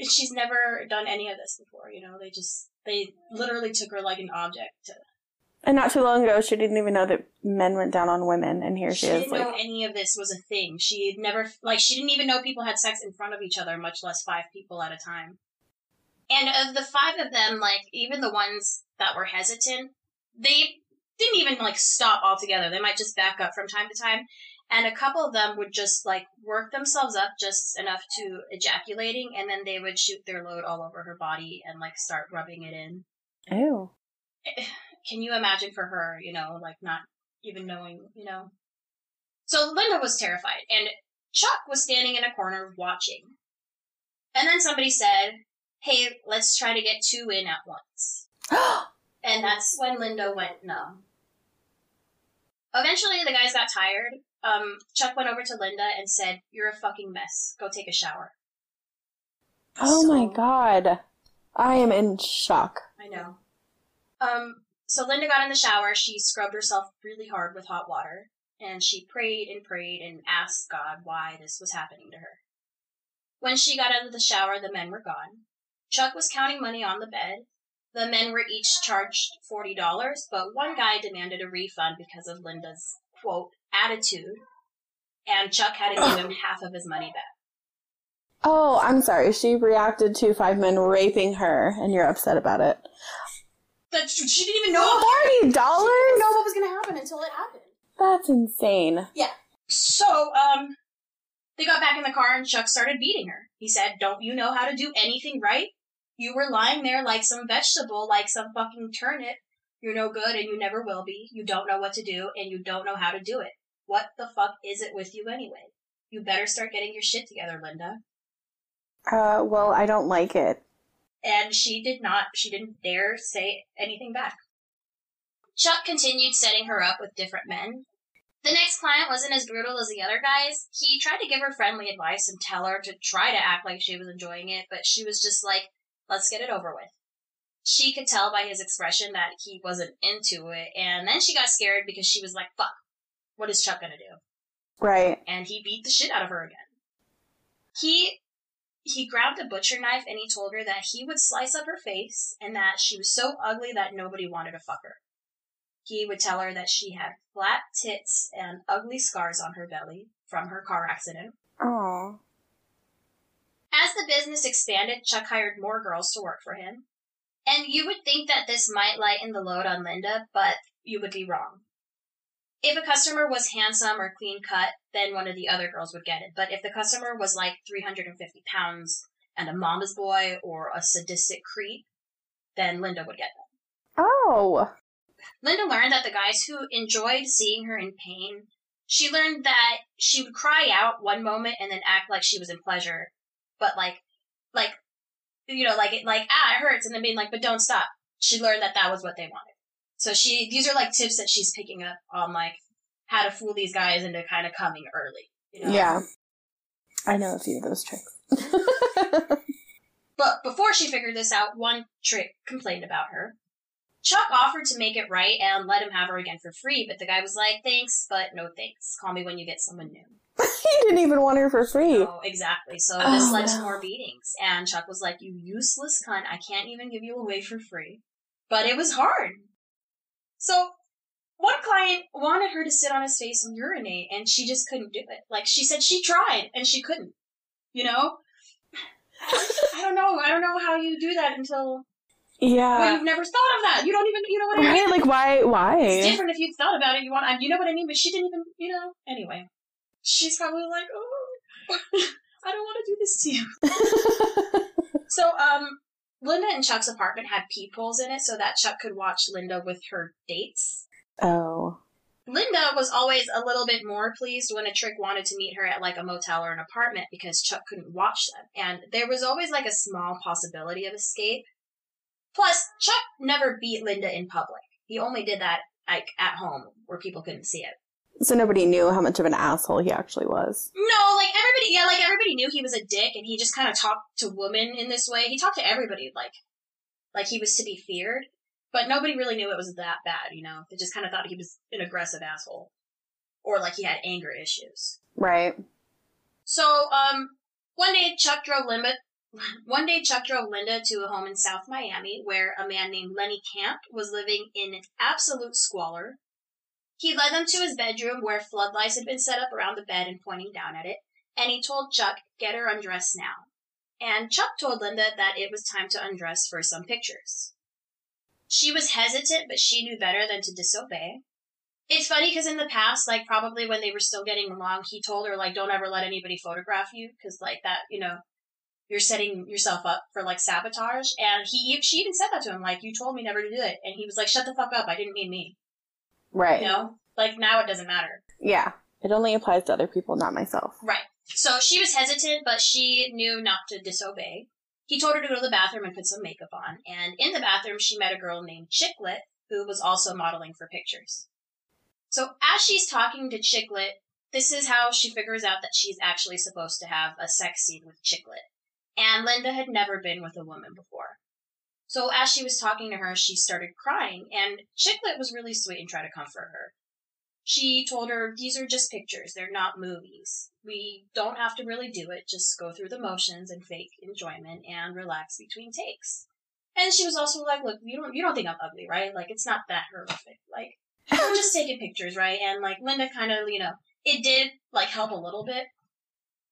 she's never done any of this before. You know, they just they literally took her like an object to and not too long ago, she didn't even know that men went down on women, and here she, she is. Didn't like, know any of this was a thing. She had never like she didn't even know people had sex in front of each other, much less five people at a time. And of the five of them, like even the ones that were hesitant, they didn't even like stop altogether. They might just back up from time to time. And a couple of them would just like work themselves up just enough to ejaculating, and then they would shoot their load all over her body and like start rubbing it in. Ew. Eh, can you imagine for her, you know, like not even knowing, you know? So Linda was terrified, and Chuck was standing in a corner watching. And then somebody said, Hey, let's try to get two in at once. and that's when Linda went numb. Eventually, the guys got tired. Um, Chuck went over to Linda and said, You're a fucking mess. Go take a shower. Oh so, my god. I am in shock. I know. Um, so Linda got in the shower. She scrubbed herself really hard with hot water, and she prayed and prayed and asked God why this was happening to her. When she got out of the shower, the men were gone. Chuck was counting money on the bed. The men were each charged $40, but one guy demanded a refund because of Linda's, quote, attitude, and Chuck had to give him half of his money back. Oh, I'm sorry. She reacted to five men raping her, and you're upset about it that she didn't even know. Forty dollars? Didn't know what was going to happen until it happened. That's insane. Yeah. So, um, they got back in the car and Chuck started beating her. He said, "Don't you know how to do anything right? You were lying there like some vegetable, like some fucking turnip. You're no good and you never will be. You don't know what to do and you don't know how to do it. What the fuck is it with you anyway? You better start getting your shit together, Linda." Uh, well, I don't like it. And she did not, she didn't dare say anything back. Chuck continued setting her up with different men. The next client wasn't as brutal as the other guys. He tried to give her friendly advice and tell her to try to act like she was enjoying it, but she was just like, let's get it over with. She could tell by his expression that he wasn't into it, and then she got scared because she was like, fuck, what is Chuck gonna do? Right. And he beat the shit out of her again. He he grabbed a butcher knife and he told her that he would slice up her face and that she was so ugly that nobody wanted to fuck her. He would tell her that she had flat tits and ugly scars on her belly from her car accident. Oh. As the business expanded, Chuck hired more girls to work for him. And you would think that this might lighten the load on Linda, but you would be wrong. If a customer was handsome or clean cut, then one of the other girls would get it. But if the customer was like 350 pounds and a mama's boy or a sadistic creep, then Linda would get them. Oh. Linda learned that the guys who enjoyed seeing her in pain, she learned that she would cry out one moment and then act like she was in pleasure, but like, like, you know, like it, like ah, it hurts, and then being like, but don't stop. She learned that that was what they wanted. So she, these are like tips that she's picking up on like how to fool these guys into kind of coming early. You know? Yeah. I know a few of those tricks. But before she figured this out, one trick complained about her. Chuck offered to make it right and let him have her again for free, but the guy was like, thanks, but no thanks. Call me when you get someone new. he didn't even want her for free. Oh, exactly. So Oh, this led to more beatings. And Chuck was like, you useless cunt, I can't even give you away for free. But it was hard. So one client wanted her to sit on his face and urinate, and she just couldn't do it. Like she said she tried, and she couldn't. You know? I don't know. I don't know how you do that until well, Yeah. you've never thought of that. You don't even, you know what I mean? Right? Like, why? Why? It's different if you've thought about it. You want, you know what I mean? But she didn't even, you know. Anyway, she's probably like, oh, I don't want to do this to you. So, um, Linda and Chuck's apartment had peepholes in it so that Chuck could watch Linda with her dates. oh. Linda was always a little bit more pleased when a trick wanted to meet her at like a motel or an apartment because Chuck couldn't watch them. And there was always like a small possibility of escape. Plus, Chuck never beat Linda in public. He only did that like at home where people couldn't see it. So nobody knew how much of an asshole he actually was. No, like everybody, yeah, like everybody knew he was a dick and he just kind of talked to women in this way. He talked to everybody like, like he was to be feared. But nobody really knew it was that bad, you know? They just kind of thought he was an aggressive asshole. Or like he had anger issues. Right. So, um, one day Chuck drove Linda. One day Chuck drove Linda to a home in South Miami where a man named Lenny Camp was living in absolute squalor. He led them to his bedroom where floodlights had been set up around the bed and pointing down at it, and he told Chuck, get her undressed now. And Chuck told Linda that it was time to undress for some pictures. She was hesitant, but she knew better than to disobey. It's funny because in the past, like probably when they were still getting along, he told her like, "Don't ever let anybody photograph you," because like that, you know, you're setting yourself up for like sabotage. And he, she even said that to him, like, "You told me never to do it," and he was like, "Shut the fuck up! I didn't mean me." Right. You know, like now it doesn't matter. Yeah. It only applies to other people, not myself. Right. So she was hesitant, but she knew not to disobey. He told her to go to the bathroom and put some makeup on, and in the bathroom she met a girl named Chicklet who was also modeling for pictures. So as she's talking to Chicklet, this is how she figures out that she's actually supposed to have a sex scene with Chicklet. And Linda had never been with a woman before. So as she was talking to her, she started crying, and Chicklet was really sweet and tried to comfort her. She told her, these are just pictures, they're not movies. We don't have to really do it, just go through the motions and fake enjoyment and relax between takes. And she was also like, look, you don't, you don't think I'm ugly, right? Like, it's not that horrific. Like, we're just taking pictures, right? And like, Linda kind of, you know, it did like help a little bit.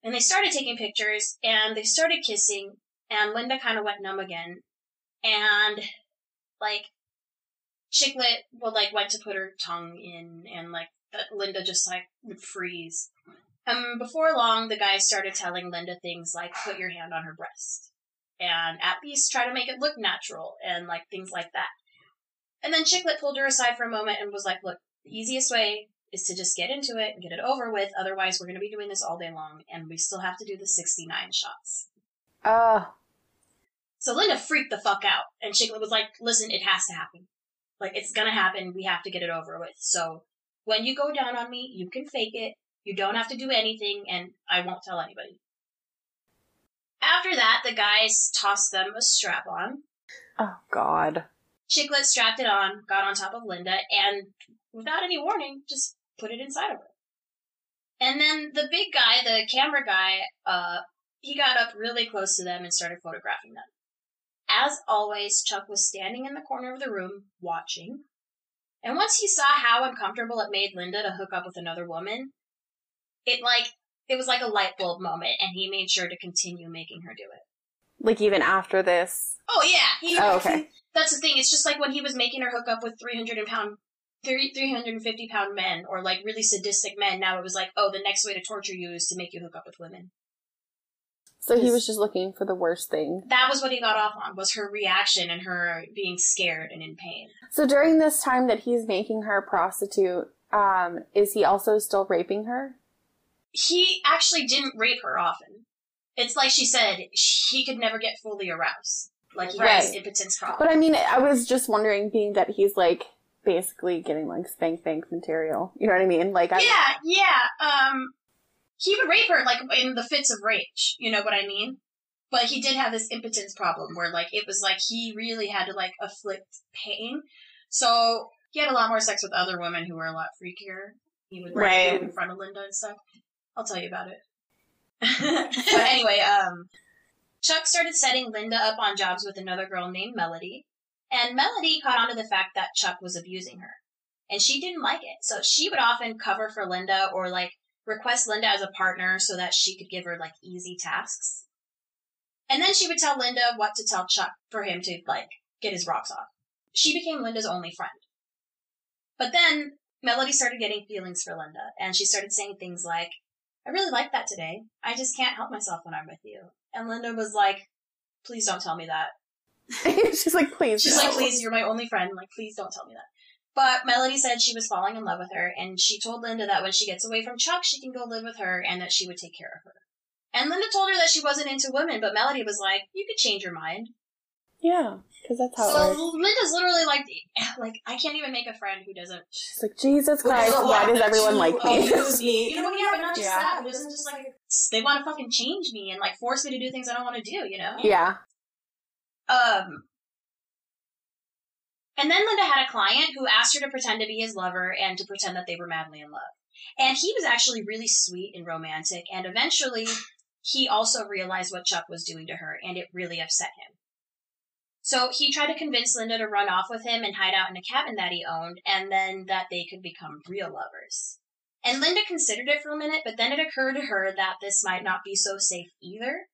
And they started taking pictures and they started kissing and Linda kind of went numb again. And like, Chicklet well like went to put her tongue in and like Linda just like would freeze. Um before long the guy started telling Linda things like put your hand on her breast and at least try to make it look natural and like things like that. And then Chicklet pulled her aside for a moment and was like, Look, the easiest way is to just get into it and get it over with, otherwise we're gonna be doing this all day long and we still have to do the sixty nine shots. Uh, So Linda freaked the fuck out, and Chiclet was like, "Listen, it has to happen. Like it's gonna happen. We have to get it over with. So when you go down on me, you can fake it. You don't have to do anything, and I won't tell anybody." After that, the guys tossed them a strap on. Oh God. Chiclet strapped it on, got on top of Linda, and without any warning, just put it inside of her. And then the big guy, the camera guy, uh, he got up really close to them and started photographing them. As always, Chuck was standing in the corner of the room, watching. And once he saw how uncomfortable it made Linda to hook up with another woman, it like, it was like a light bulb moment, and he made sure to continue making her do it. Like even after this. Oh yeah, he, Oh, okay. that's the thing. It's just like when he was making her hook up with 300 pound, 30, 350 pound men or like really sadistic men. Now it was like, oh, the next way to torture you is to make you hook up with women. So he was just looking for the worst thing. That was what he got off on was her reaction and her being scared and in pain. So during this time that he's making her a prostitute, um, is he also still raping her? He actually didn't rape her often. It's like she said, he could never get fully aroused. Like he has impotence problems. But I mean, I was just wondering, being that he's like basically getting like spank bank material. You know what I mean? Like, I, Yeah, yeah. Um, he would rape her like in the fits of rage. You know what I mean? But he did have this impotence problem where like it was like he really had to like afflict pain. So he had a lot more sex with other women who were a lot freakier. He would like, Right. in front of Linda and stuff. I'll tell you about it. but anyway, um, Chuck started setting Linda up on jobs with another girl named Melody, and Melody caught on to the fact that Chuck was abusing her and she didn't like it. So she would often cover for Linda or like request Linda as a partner so that she could give her like easy tasks. And then she would tell Linda what to tell Chuck for him to like get his rocks off. She became Linda's only friend. But then Melody started getting feelings for Linda and she started saying things like, I really like that today. I just can't help myself when I'm with you. And Linda was like, please don't tell me that. she's like, please. She's no. like, please, you're my only friend. Like, please don't tell me that. But Melody said she was falling in love with her, and she told Linda that when she gets away from Chuck, she can go live with her and that she would take care of her. And Linda told her that she wasn't into women, but Melody was like, you could change your mind. Yeah, because that's how it So works. Linda's literally like, like, I can't even make a friend who doesn't. She's like, Jesus Christ, why does everyone like me? Me. You know, yeah, but not just Yeah. that. It doesn't just like, they want to fucking change me and like force me to do things I don't want to do, you know? yeah. Um, and then Linda had a client who asked her to pretend to be his lover and to pretend that they were madly in love. And he was actually really sweet and romantic, and eventually he also realized what Chuck was doing to her, and it really upset him. So he tried to convince Linda to run off with him and hide out in a cabin that he owned, and then that they could become real lovers. And Linda considered it for a minute, but then it occurred to her that this might not be so safe either.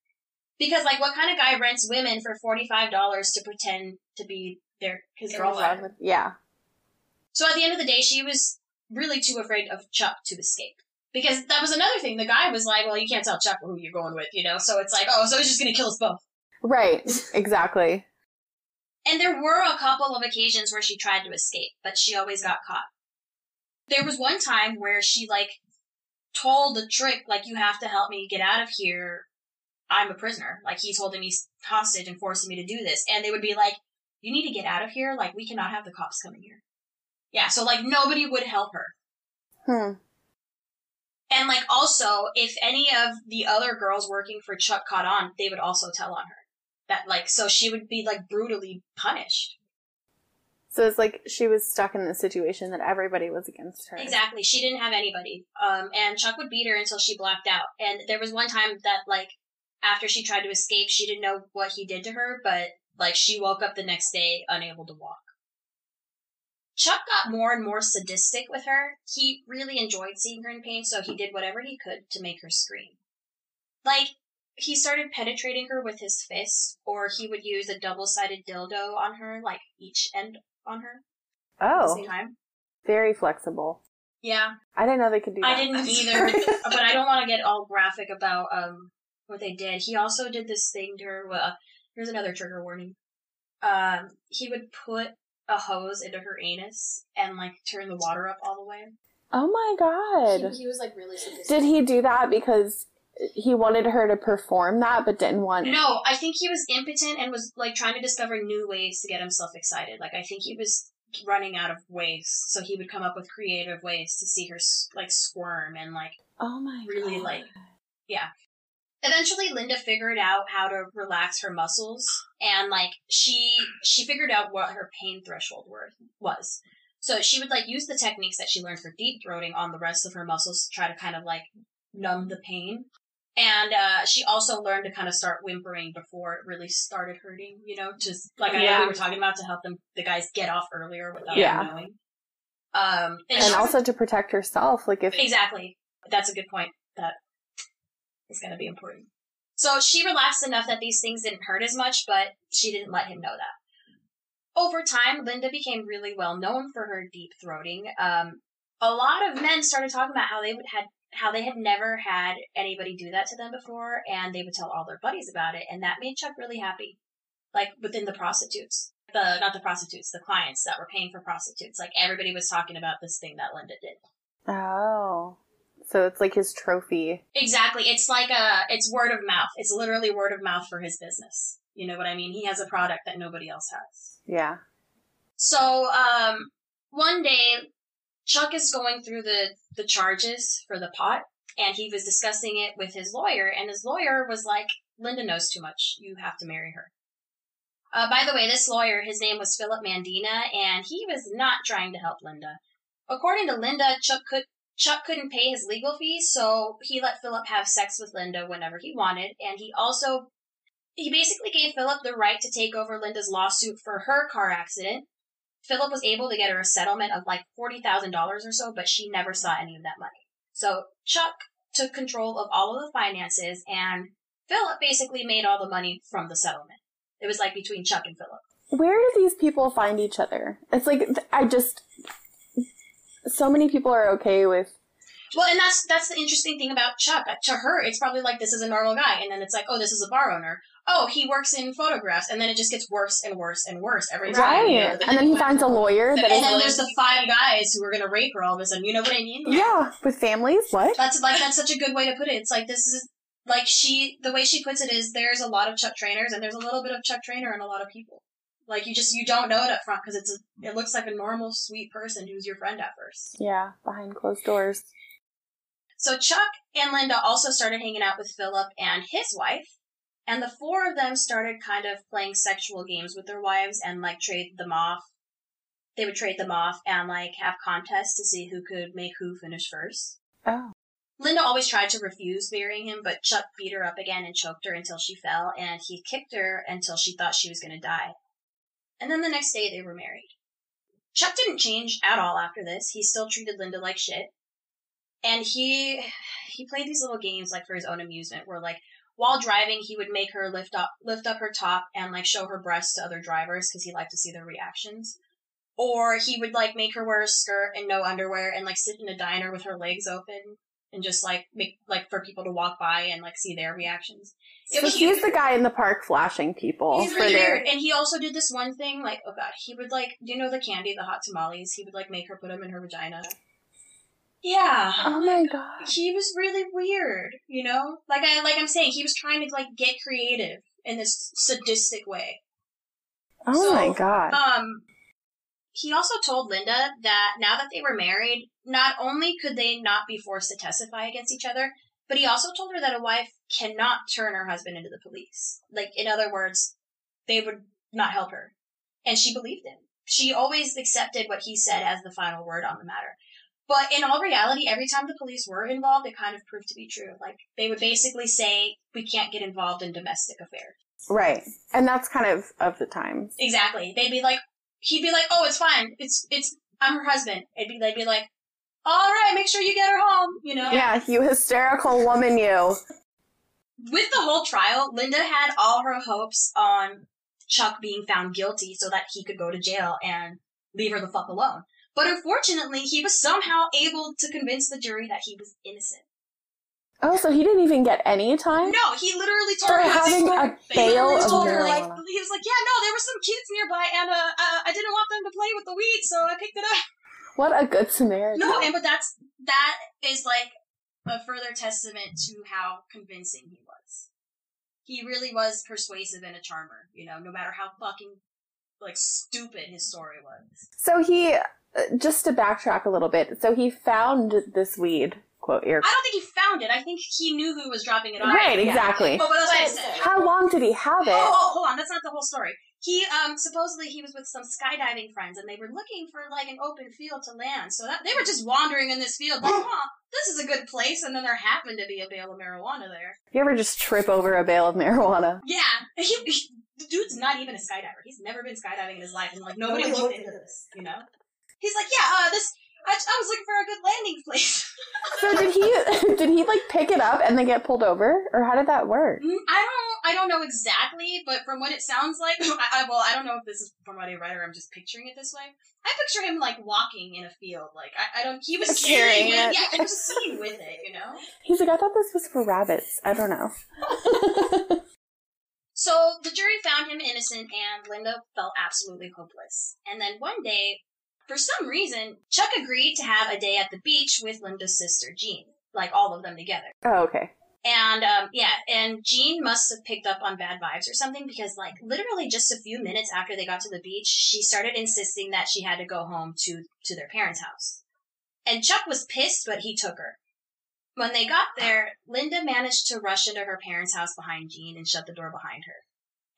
Because, like, what kind of guy rents women for $45 to pretend to be their his girlfriend? with- Yeah. So at the end of the day, she was really too afraid of Chuck to escape. Because that was another thing. The guy was like, well, you can't tell Chuck who you're going with, you know? So it's like, oh, so he's just going to kill us both. Right. Exactly. And there were a couple of occasions where she tried to escape, but she always got caught. There was one time where she, like, told the trick, like, you have to help me get out of here. I'm a prisoner. Like, he's holding me hostage and forcing me to do this. And they would be like, you need to get out of here. Like, we cannot have the cops coming here. Yeah, so, like, nobody would help her. Hmm. And like also, if any of the other girls working for Chuck caught on, they would also tell on her. That like so she would be like brutally punished. So it's like she was stuck in the situation that everybody was against her. Exactly. She didn't have anybody. Um and Chuck would beat her until she blacked out. And there was one time that like after she tried to escape, she didn't know what he did to her, but like she woke up the next day unable to walk. Chuck got more and more sadistic with her. He really enjoyed seeing her in pain, so he did whatever he could to make her scream. Like, he started penetrating her with his fist, or he would use a double sided dildo on her, like each end on her at the Oh, same time. very flexible. Yeah, I didn't know they could do that. I didn't either, but I don't want to get all graphic about um what they did. He also did this thing to her. Well, here's another trigger warning. Um, he would put a hose into her anus and like turn the water up all the way. Oh my god. He, he was like really sadistic. Did he do that because he wanted her to perform that, but didn't want. No, I think he was impotent and was like trying to discover new ways to get himself excited. Like I think he was running out of ways, so he would come up with creative ways to see her like squirm and like Oh my really God. like yeah. Eventually Linda figured out how to relax her muscles and like she she figured out what her pain threshold were, was. So she would like use the techniques that she learned for deep throating on the rest of her muscles to try to kind of like numb the pain. And uh, she also learned to kind of start whimpering before it really started hurting, you know, just like I know we were talking about to help them the guys get off earlier without Yeah. them knowing. Um, and, and also to protect herself. Like if Exactly. That's a good point. That is going to be important. So she relaxed enough that these things didn't hurt as much, but she didn't let him know that. Over time, Linda became really well known for her deep throating. Um, a lot of men started talking about how they would had how they had never had anybody do that to them before, and they would tell all their buddies about it, and that made Chuck really happy. Like within the prostitutes, the not the prostitutes, the clients that were paying for prostitutes. Like everybody was talking about this thing that Linda did. oh, so it's like his trophy. Exactly. It's like a, it's word of mouth. It's literally word of mouth for his business. You know what I mean? He has a product that nobody else has. Yeah. So, um, one day, Chuck is going through the, the charges for the pot, and he was discussing it with his lawyer, and his lawyer was like, Linda knows too much. You have to marry her. Uh, by the way, this lawyer, his name was Philip Mandina, and he was not trying to help Linda. According to Linda, Chuck could Chuck couldn't pay his legal fees, so he let Philip have sex with Linda whenever he wanted, and he also he basically gave Philip the right to take over Linda's lawsuit for her car accident. Philip was able to get her a settlement of like forty thousand dollars or so, but she never saw any of that money. So Chuck took control of all of the finances, and Philip basically made all the money from the settlement. It was like between Chuck and Philip. Where do these people find each other? It's like I just so many people are okay with Well, and that's that's the interesting thing about Chuck. Uh, To her, it's probably like this is a normal guy, and then it's like, oh, this is a bar owner. Oh, he works in photographs, and then it just gets worse and worse and worse every time. right, you know? and then he finds a lawyer that and then there's the five guys who are gonna rape her all of a sudden. You know what I mean? yeah with families. What? That's like that's such a good way to put it. It's like this is like she the way she puts it is there's a lot of Chuck Traynors and there's a little bit of Chuck Traynor in a lot of people. Like you just you don't know it up front because it's a, it looks like a normal sweet person who's your friend at first. Yeah, behind closed doors. So Chuck and Linda also started hanging out with Philip and his wife, and the four of them started kind of playing sexual games with their wives and like trade them off. They would trade them off and like have contests to see who could make who finish first. Oh, Linda always tried to refuse marrying him, but Chuck beat her up again and choked her until she fell, and he kicked her until she thought she was going to die. And then the next day they were married. Chuck didn't change at all after this. He still treated Linda like shit. And he he played these little games like for his own amusement where like while driving he would make her lift up lift up her top and like show her breasts to other drivers because he liked to see their reactions. Or he would like make her wear a skirt and no underwear and like sit in a diner with her legs open and just like make like for people to walk by and like see their reactions. It so was he's the guy in the park flashing people He's for really their. weird. And he also did this one thing, like, oh god, he would like, do you know the candy, the hot tamales? He would like make her put them in her vagina. Yeah. Oh my god! He was really weird, you know? Like I like I'm saying, he was trying to like get creative in this sadistic way. Oh So, my god! Um, he also told Linda that now that they were married, not only could they not be forced to testify against each other, but he also told her that a wife cannot turn her husband into the police. Like, in other words, they would not help her. And she believed him. She always accepted what he said as the final word on the matter. But in all reality, every time the police were involved, it kind of proved to be true. Like, they would basically say, we can't get involved in domestic affairs. right, and that's kind of of the times. Exactly. They'd be like, he'd be like, "Oh, it's fine. It's it's I'm her husband." It'd be they'd be like, "All right, make sure you get her home." You know. Yeah, you hysterical woman, you. With the whole trial, Linda had all her hopes on Chuck being found guilty so that he could go to jail and leave her the fuck alone. But unfortunately, he was somehow able to convince the jury that he was innocent. Oh, so he didn't even get any time. No, he literally told For her having a he bale of told her like he was like, yeah, no, there were some kids nearby, and uh, uh, I didn't want them to play with the weed, so I picked it up. What a good Samaritan. No, and but that's that is like a further testament to how convincing he was. He really was persuasive and a charmer, you know, no matter how fucking like stupid his story was. So he, uh, just to backtrack a little bit, so he found this weed, quote, ear. I don't think he found it. I think he knew who was dropping it off. Right, exactly. But what I said? How long did he have Oh, it? oh, hold on, that's not the whole story. He um supposedly he was with some skydiving friends and they were looking for like an open field to land. So that they were just wandering in this field like, huh, this is a good place and then there happened to be a bale of marijuana there. You ever just trip over a bale of marijuana? Yeah. He, he- the dude's not even a skydiver. He's never been skydiving in his life and like nobody looked into this, you know? He's like, Yeah, uh this I, I was looking for a good landing place. So did he, did he like pick it up and then get pulled over? Or how did that work? Mm, I don't, I don't know exactly, but from what it sounds like, I, I, well, I don't know if this is from what I read or I'm just picturing it this way. I picture him like walking in a field, like I, I don't. He was Carrying with, it. yeah, he was seen with it, you know. He's like, I thought this was for rabbits. I don't know. So the jury found him innocent, and Linda felt absolutely hopeless. And then one day, for some reason, Chuck agreed to have a day at the beach with Linda's sister Jean, like all of them together. Oh, okay. And um, yeah, and Jean must have picked up on bad vibes or something because, like, literally just a few minutes after they got to the beach, she started insisting that she had to go home to to their parents' house. And Chuck was pissed, but he took her. When they got there, Linda managed to rush into her parents' house behind Jean and shut the door behind her.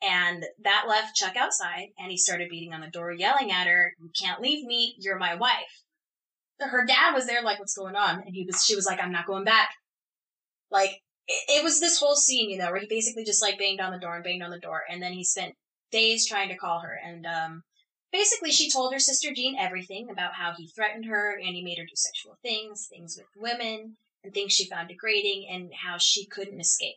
And that left Chuck outside, and he started beating on the door, yelling at her, "You can't leave me. You're my wife." Her dad was there, like, "What's going on?" And he was, she was like, "I'm not going back." Like, it, it was this whole scene, you know, where he basically just like banged on the door and banged on the door, and then he spent days trying to call her, and um, basically she told her sister Jean everything about how he threatened her and he made her do sexual things, things with women, and things she found degrading, and how she couldn't escape.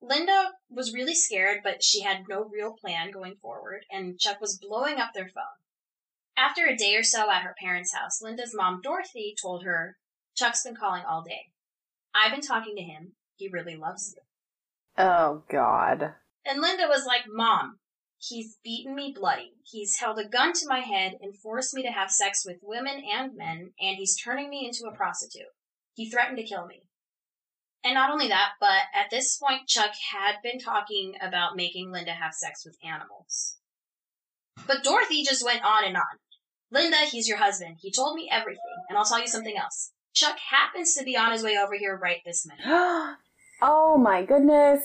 Linda was really scared, but she had no real plan going forward, and Chuck was blowing up their phone. After a day or so at her parents' house, Linda's mom, Dorothy, told her, Chuck's been calling all day. I've been talking to him. He really loves you. Oh, God. And Linda was like, Mom, he's beaten me bloody. He's held a gun to my head and forced me to have sex with women and men, and he's turning me into a prostitute. He threatened to kill me. And not only that, but at this point, Chuck had been talking about making Linda have sex with animals. But Dorothy just went on and on. Linda, he's your husband. He told me everything. And I'll tell you something else. Chuck happens to be on his way over here right this minute. oh, my goodness.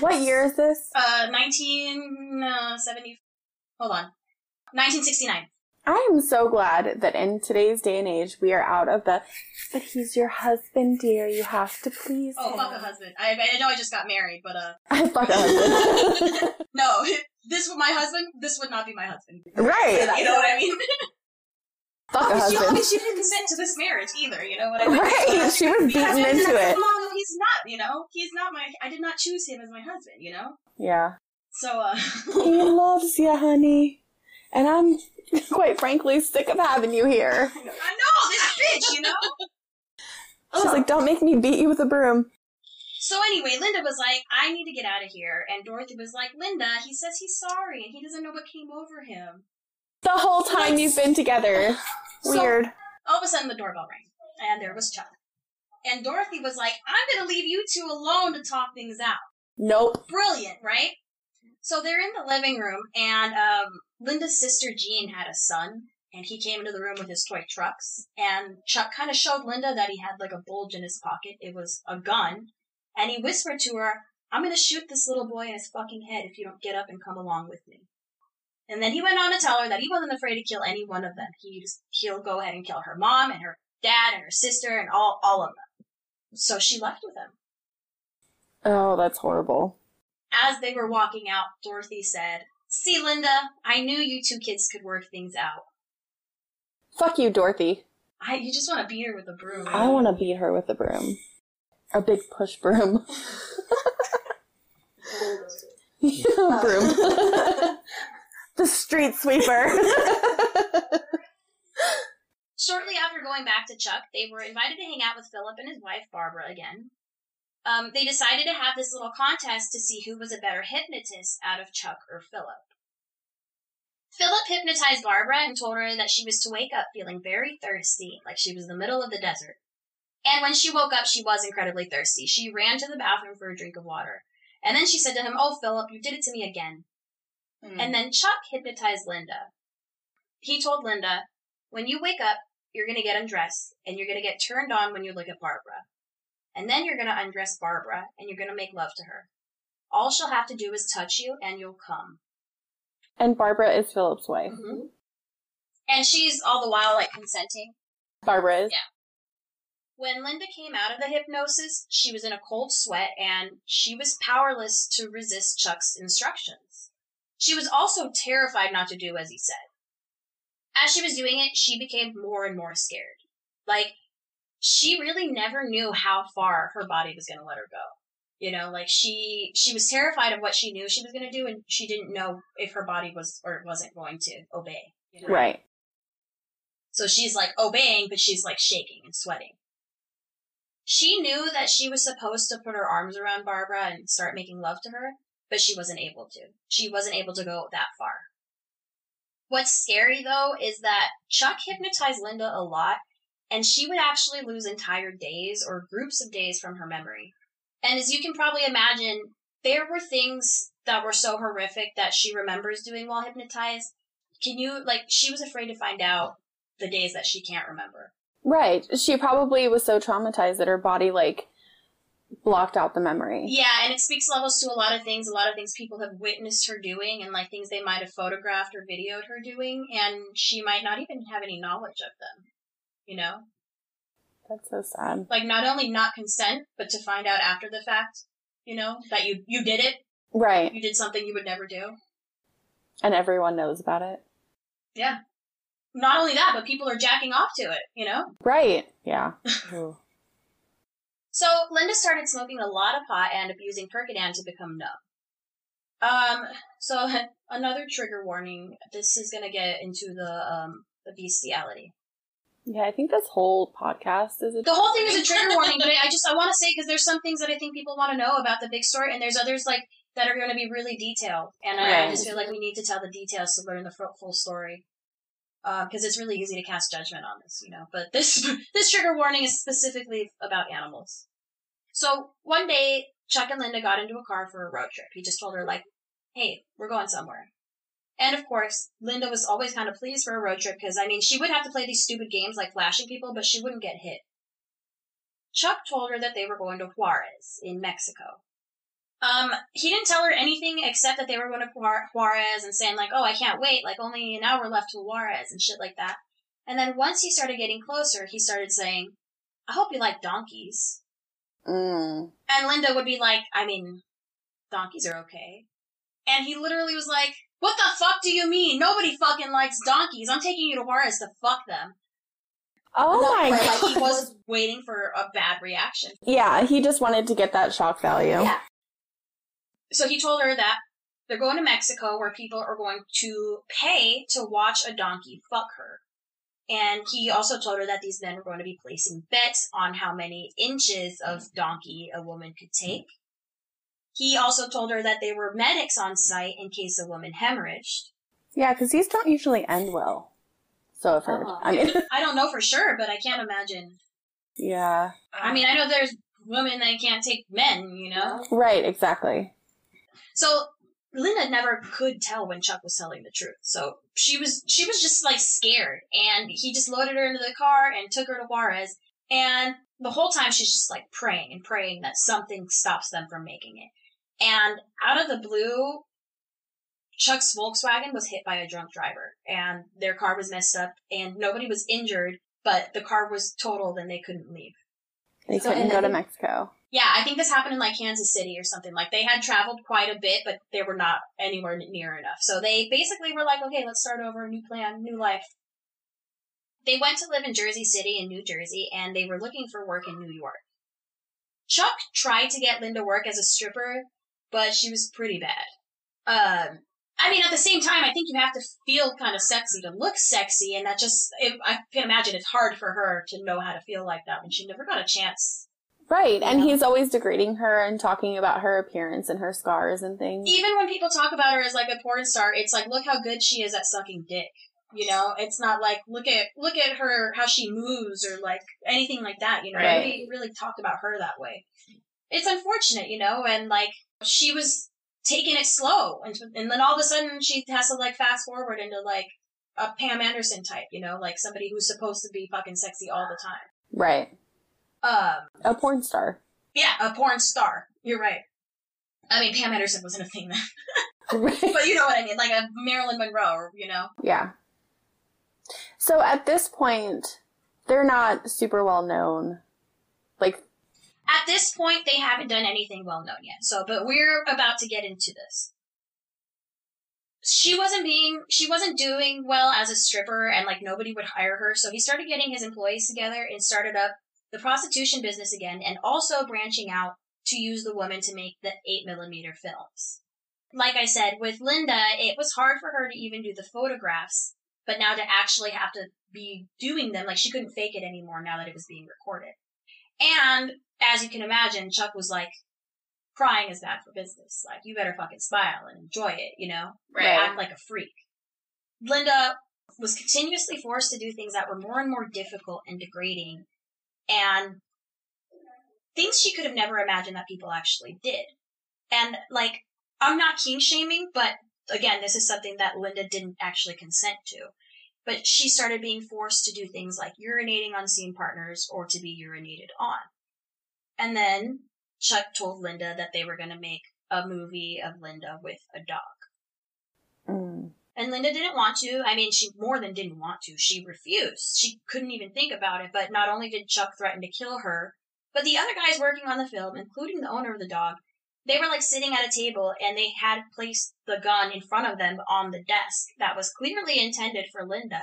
What year is this? Uh, 1970. Hold on. 1969. I am so glad that in today's day and age, we are out of the, but he's your husband, dear. You have to please Oh, him. fuck a husband. I, I know I just got married, but uh, I fuck a husband. no, this would my husband. This would not be my husband. right. You know what I mean? Fuck a she, husband. she didn't consent to this marriage either. You know what I mean? Right. She was beaten into it. Mom, he's not. You know, he's not my. I did not choose him as my husband. You know. Yeah. So uh, He loves you, honey. And I'm, quite frankly, sick of having you here. I know this bitch. You know. She's like, don't make me beat you with a broom. So anyway, Linda was like, "I need to get out of here," and Dorothy was like, "Linda, he says he's sorry and he doesn't know what came over him." The whole time you've been together. So- Weird. All of a sudden, the doorbell rang, and there was Chuck. And Dorothy was like, I'm gonna leave you two alone to talk things out. Nope. Brilliant, right? So they're in the living room, and um, Linda's sister Jean had a son, and he came into the room with his toy trucks. And Chuck kind of showed Linda that he had like a bulge in his pocket. It was a gun. And he whispered to her, I'm gonna shoot this little boy in his fucking head if you don't get up and come along with me. And then he went on to tell her that he wasn't afraid to kill any one of them. He just, he'll go ahead and kill her mom and her dad and her sister and all, all of them. So she left with him. Oh, that's horrible. As they were walking out, Dorothy said, See, Linda, I knew you two kids could work things out. Fuck you, Dorothy. I, you just want to beat her with a broom. I want to beat her with a broom. A big push broom. broom. the street sweeper. Shortly after going back to Chuck, they were invited to hang out with Philip and his wife, Barbara, again. Um, they decided to have this little contest to see who was a better hypnotist out of Chuck or Philip. Philip hypnotized Barbara and told her that she was to wake up feeling very thirsty, like she was in the middle of the desert. And when she woke up, she was incredibly thirsty. She ran to the bathroom for a drink of water. And then she said to him, Oh, Philip, you did it to me again. Hmm. And then Chuck hypnotized Linda. He told Linda, When you wake up, you're going to get undressed and you're going to get turned on when you look at Barbara. And then you're going to undress Barbara and you're going to make love to her. All she'll have to do is touch you and you'll come. And Barbara is Philip's wife. Mm-hmm. And she's all the while like consenting. Barbara is. Yeah. When Linda came out of the hypnosis, she was in a cold sweat and she was powerless to resist Chuck's instructions. She was also terrified not to do as he said. As she was doing it, she became more and more scared. Like, she really never knew how far her body was going to let her go. You know, like she she was terrified of what she knew she was going to do, and she didn't know if her body was or wasn't going to obey. you know? Right. So she's like obeying, but she's like shaking and sweating. She knew that she was supposed to put her arms around Barbara and start making love to her, but she wasn't able to. She wasn't able to go that far. What's scary though is that Chuck hypnotized Linda a lot, and she would actually lose entire days or groups of days from her memory. And as you can probably imagine, there were things that were so horrific that she remembers doing while hypnotized. Can you, like, she was afraid to find out the days that she can't remember. Right. She probably was so traumatized that her body like blocked out the memory. Yeah, and it speaks levels to a lot of things, a lot of things people have witnessed her doing, and like things they might have photographed or videoed her doing, and she might not even have any knowledge of them. You know? That's so sad. Like not only not consent, but to find out after the fact, you know, that you you did it, Right. you did something you would never do. And everyone knows about it. Yeah. Not only that, but people are jacking off to it, you know? Right. Yeah. So Linda started smoking a lot of pot and abusing Percodan to become numb. Um, so another trigger warning. This is gonna get into the um the bestiality. Yeah, I think this whole podcast is a The whole thing is a trigger warning, but I just I want to say because there's some things that I think people want to know about the big story, and there's others like that are going to be really detailed, and I, I just feel like we need to tell the details to learn the fu- full story. Uh, because it's really easy to cast judgment on this, you know. But this this trigger warning is specifically about animals. So one day, Chuck and Linda got into a car for a road trip. He just told her like, "Hey, we're going somewhere." And of course, Linda was always kind of pleased for a road trip because I mean, she would have to play these stupid games like flashing people, but she wouldn't get hit. Chuck told her that they were going to Juarez in Mexico. Um, he didn't tell her anything except that they were going to Juarez and saying like, "Oh, I can't wait! Like only an hour left to Juarez and shit like that." And then once he started getting closer, he started saying, "I hope you like donkeys." Mm. And Linda would be like, "I mean, donkeys are okay." And he literally was like, "What the fuck do you mean? Nobody fucking likes donkeys. I'm taking you to Juarez to fuck them." Oh my Like god. he was waiting for a bad reaction. Yeah, he just wanted to get that shock value. Yeah. So he told her that they're going to Mexico where people are going to pay to watch a donkey fuck her. And he also told her that these men were going to be placing bets on how many inches of donkey a woman could take. He also told her that they were medics on site in case a woman hemorrhaged. Yeah, because these don't usually end well. So I've heard. Uh-huh. I mean, I don't know for sure, but I can't imagine. yeah. I mean, I know there's women that can't take men, you know? Right, exactly. So Linda never could tell when Chuck was telling the truth. So she was she was just like scared, and he just loaded her into the car and took her to Juarez. And the whole time she's just like praying and praying that something stops them from making it. And out of the blue, Chuck's Volkswagen was hit by a drunk driver, and their car was messed up, and nobody was injured, but the car was totaled and they couldn't leave. They So, couldn't go to Mexico. Yeah, I think this happened in like Kansas City or something. Like they had traveled quite a bit, but they were not anywhere near enough. So they basically were like, okay, let's start over, a new plan, new life. They went to live in Jersey City in New Jersey, and they were looking for work in New York. Chuck tried to get Linda work as a stripper, but she was pretty bad. Um, I mean, at the same time, I think you have to feel kind of sexy to look sexy, and that just, it, I can imagine it's hard for her to know how to feel like that when she never got a chance Right, and Yeah. he's always degrading her and talking about her appearance and her scars and things. even when people talk about her as like a porn star, it's like, look how good she is at sucking dick. You know, it's not like look at look at her how she moves or like anything like that. You know, Right. nobody really talked about her that way. It's unfortunate, you know, and like she was taking it slow, and and then all of a sudden she has to like fast forward into like a Pam Anderson type, you know, like somebody who's supposed to be fucking sexy all the time. Right. Um, A porn star. yeah, a porn star. You're right. I mean, Pam Anderson wasn't a thing then, Right. but you know what I mean, like a Marilyn Monroe, you know. Yeah. So at this point, they're not super well known. At this point, they haven't done anything well known yet. So, but we're about to get into this. She wasn't being, she wasn't doing well as a stripper, and like nobody would hire her. So he started getting his employees together and started up the prostitution business again, and also branching out to use the woman to make the eight millimeter films. Like I said, with Linda, it was hard for her to even do the photographs, but now to actually have to be doing them, like she couldn't fake it anymore now that it was being recorded. And as you can imagine, Chuck was like, crying is bad for business. Like, you better fucking smile and enjoy it, you know? Right. Act like a freak. Linda was continuously forced to do things that were more and more difficult and degrading and things she could have never imagined that people actually did. And like, I'm not kink shaming, but again, this is something that Linda didn't actually consent to. But she started being forced to do things like urinating on scene partners or to be urinated on. And then Chuck told Linda that they were going to make a movie of Linda with a dog. mm, And Linda didn't want to. I mean, she more than didn't want to. She refused. She couldn't even think about it. But not only did Chuck threaten to kill her, but the other guys working on the film, including the owner of the dog, they were like sitting at a table and they had placed the gun in front of them on the desk that was clearly intended for Linda.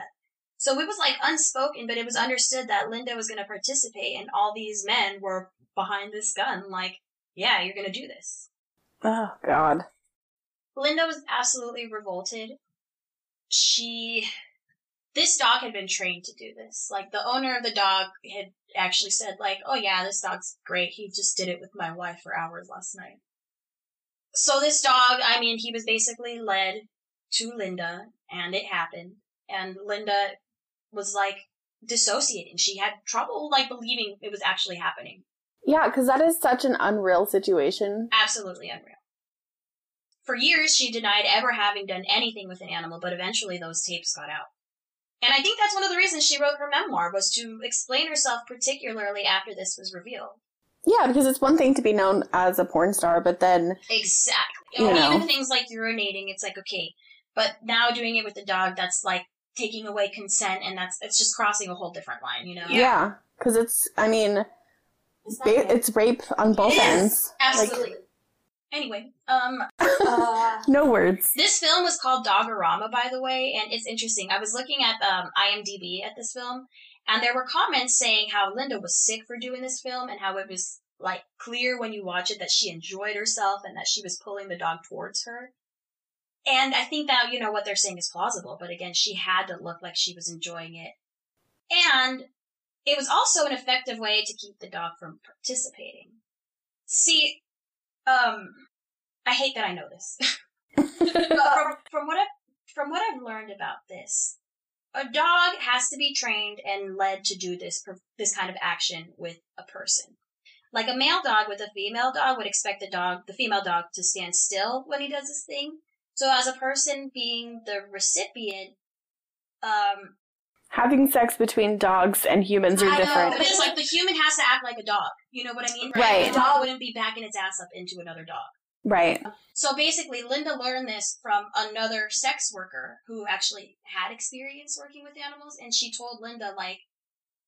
So it was like unspoken, but it was understood that Linda was going to participate and all these men were behind this gun. Like, yeah, you're going to do this. oh God. Linda was absolutely revolted. She, this dog had been trained to do this. Like the owner of the dog had actually said, like, "Oh yeah, this dog's great. He just did it with my wife for hours last night." So this dog, I mean, he was basically led to Linda, and it happened. And Linda was like dissociating. She had trouble like believing it was actually happening. Yeah, because that is such an unreal situation. Absolutely unreal. For years, she denied ever having done anything with an animal, but eventually those tapes got out. And I think that's one of the reasons she wrote her memoir, was to explain herself, particularly after this was revealed. Yeah, because it's one thing to be known as a porn star, but then Exactly. You know. Even things like urinating, it's like, okay. But now doing it with the dog, that's like taking away consent, and that's, it's just crossing a whole different line, you know? yeah, because it's. I mean, ba- it's rape on both It is. ends. Absolutely. anyway, um, Like, no words. This film was called Dogorama, by the way, and it's interesting. I was looking at um, IMDb at this film, and there were comments saying how Linda was sick for doing this film, and how it was like clear when you watch it that she enjoyed herself and that she was pulling the dog towards her. And I think that you know what they're saying is plausible, but again, she had to look like she was enjoying it, and it was also an effective way to keep the dog from participating. See, um, I hate that I know this. from, from what I've, from what I've learned about this, a dog has to be trained and led to do this this kind of action with a person. Like a male dog with a female dog would expect the dog, the female dog, to stand still when he does this thing. So as a person being the recipient, um, Having sex between dogs and humans are I know, different. but it's like the human has to act like a dog. You know what I mean? Right. The dog wouldn't be backing its ass up into another dog. Right. So basically, Linda learned this from another sex worker who actually had experience working with animals, and she told Linda, like,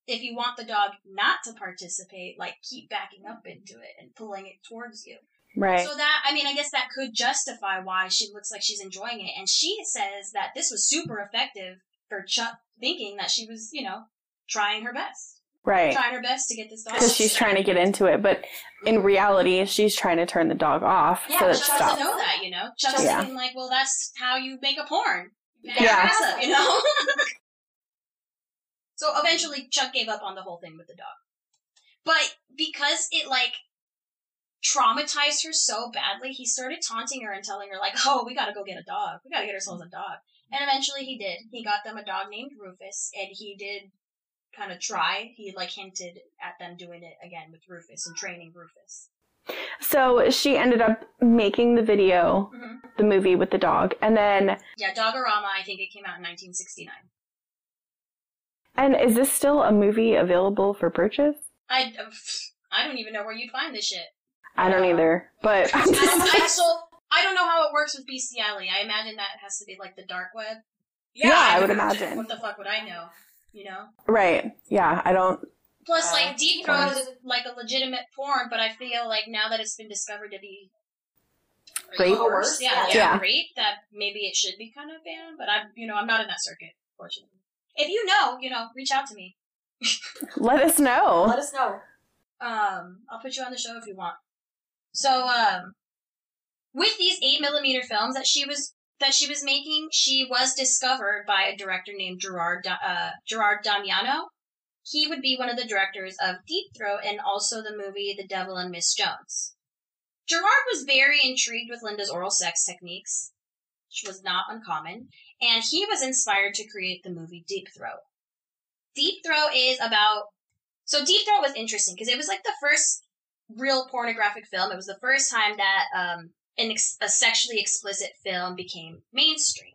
if you want the dog not to participate, like, keep backing up into it and pulling it towards you. Right. So that, I mean, I guess that could justify why she looks like she's enjoying it. And she says that this was super effective for Chuck thinking that she was, you know, trying her best. Right. Trying her best to get this dog. Because she's trying to get into it, but in mm-hmm. reality, she's trying to turn the dog off Yeah, so Chuck stops. doesn't know that, you know. Chuck's Yeah. thinking like, well, that's how you make a porn. Back Yeah. up, you know. so eventually, Chuck gave up on the whole thing with the dog, but because it like traumatized her so badly, he started taunting her and telling her like, "Oh, we gotta go get a dog. We gotta get ourselves a dog." And eventually he did. He got them a dog named Rufus, and he did kind of try. He like hinted at them doing it again with Rufus and training Rufus. So she ended up making the video, Mhm. the movie with the dog, and then Yeah, Dogorama, I think it came out in 1969. and is this still a movie available for purchase? I, I don't even know where you'd find this shit. I don't either, but I don't, I, so I don't know how it works with bestiality. I imagine that has to be like the dark web. Yeah, I would imagine. What the fuck would I know? You know. right, yeah, I don't. Plus, Uh, like deep throat porn. is like a legitimate porn, but I feel like now that it's been discovered to be Rape? or worse, yeah, Yeah. yeah, rape, that maybe it should be kind of banned. But I'm, you know, I'm not in that circuit, fortunately. If you know, you know, reach out to me. Let us know. Let us know. Um, I'll put you on the show if you want. So, um, with these eight millimeter films that she was that she was making, she was discovered by a director named Gerard uh, Gerard Damiano. He would be one of the directors of Deep Throat and also the movie The Devil and Miss Jones. Gerard was very intrigued with Linda's oral sex techniques, which was not uncommon, and he was inspired to create the movie Deep Throat. Deep Throat is about so Deep Throat was interesting because it was like the first real pornographic film. It was the first time that um, an ex- a sexually explicit film became mainstream.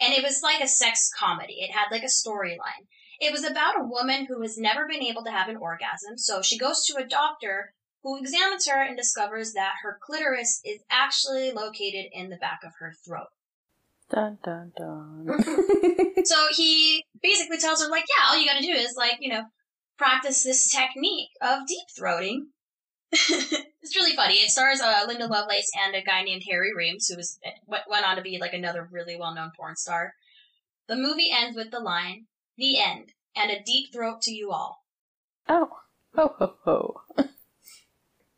And it was like a sex comedy. It had like a storyline. It was about a woman who has never been able to have an orgasm, so she goes to a doctor who examines her and discovers that her clitoris is actually located in the back of her throat. Dun dun dun. So he basically tells her, like, yeah, all you gotta do is, like, you know, practice this technique of deep throating. it's really funny. It stars uh, Linda Lovelace and a guy named Harry Reams, who was went went on to be like another really well known porn star. The movie ends with the line, "The end," and a deep throat to you all. oh, ho ho ho.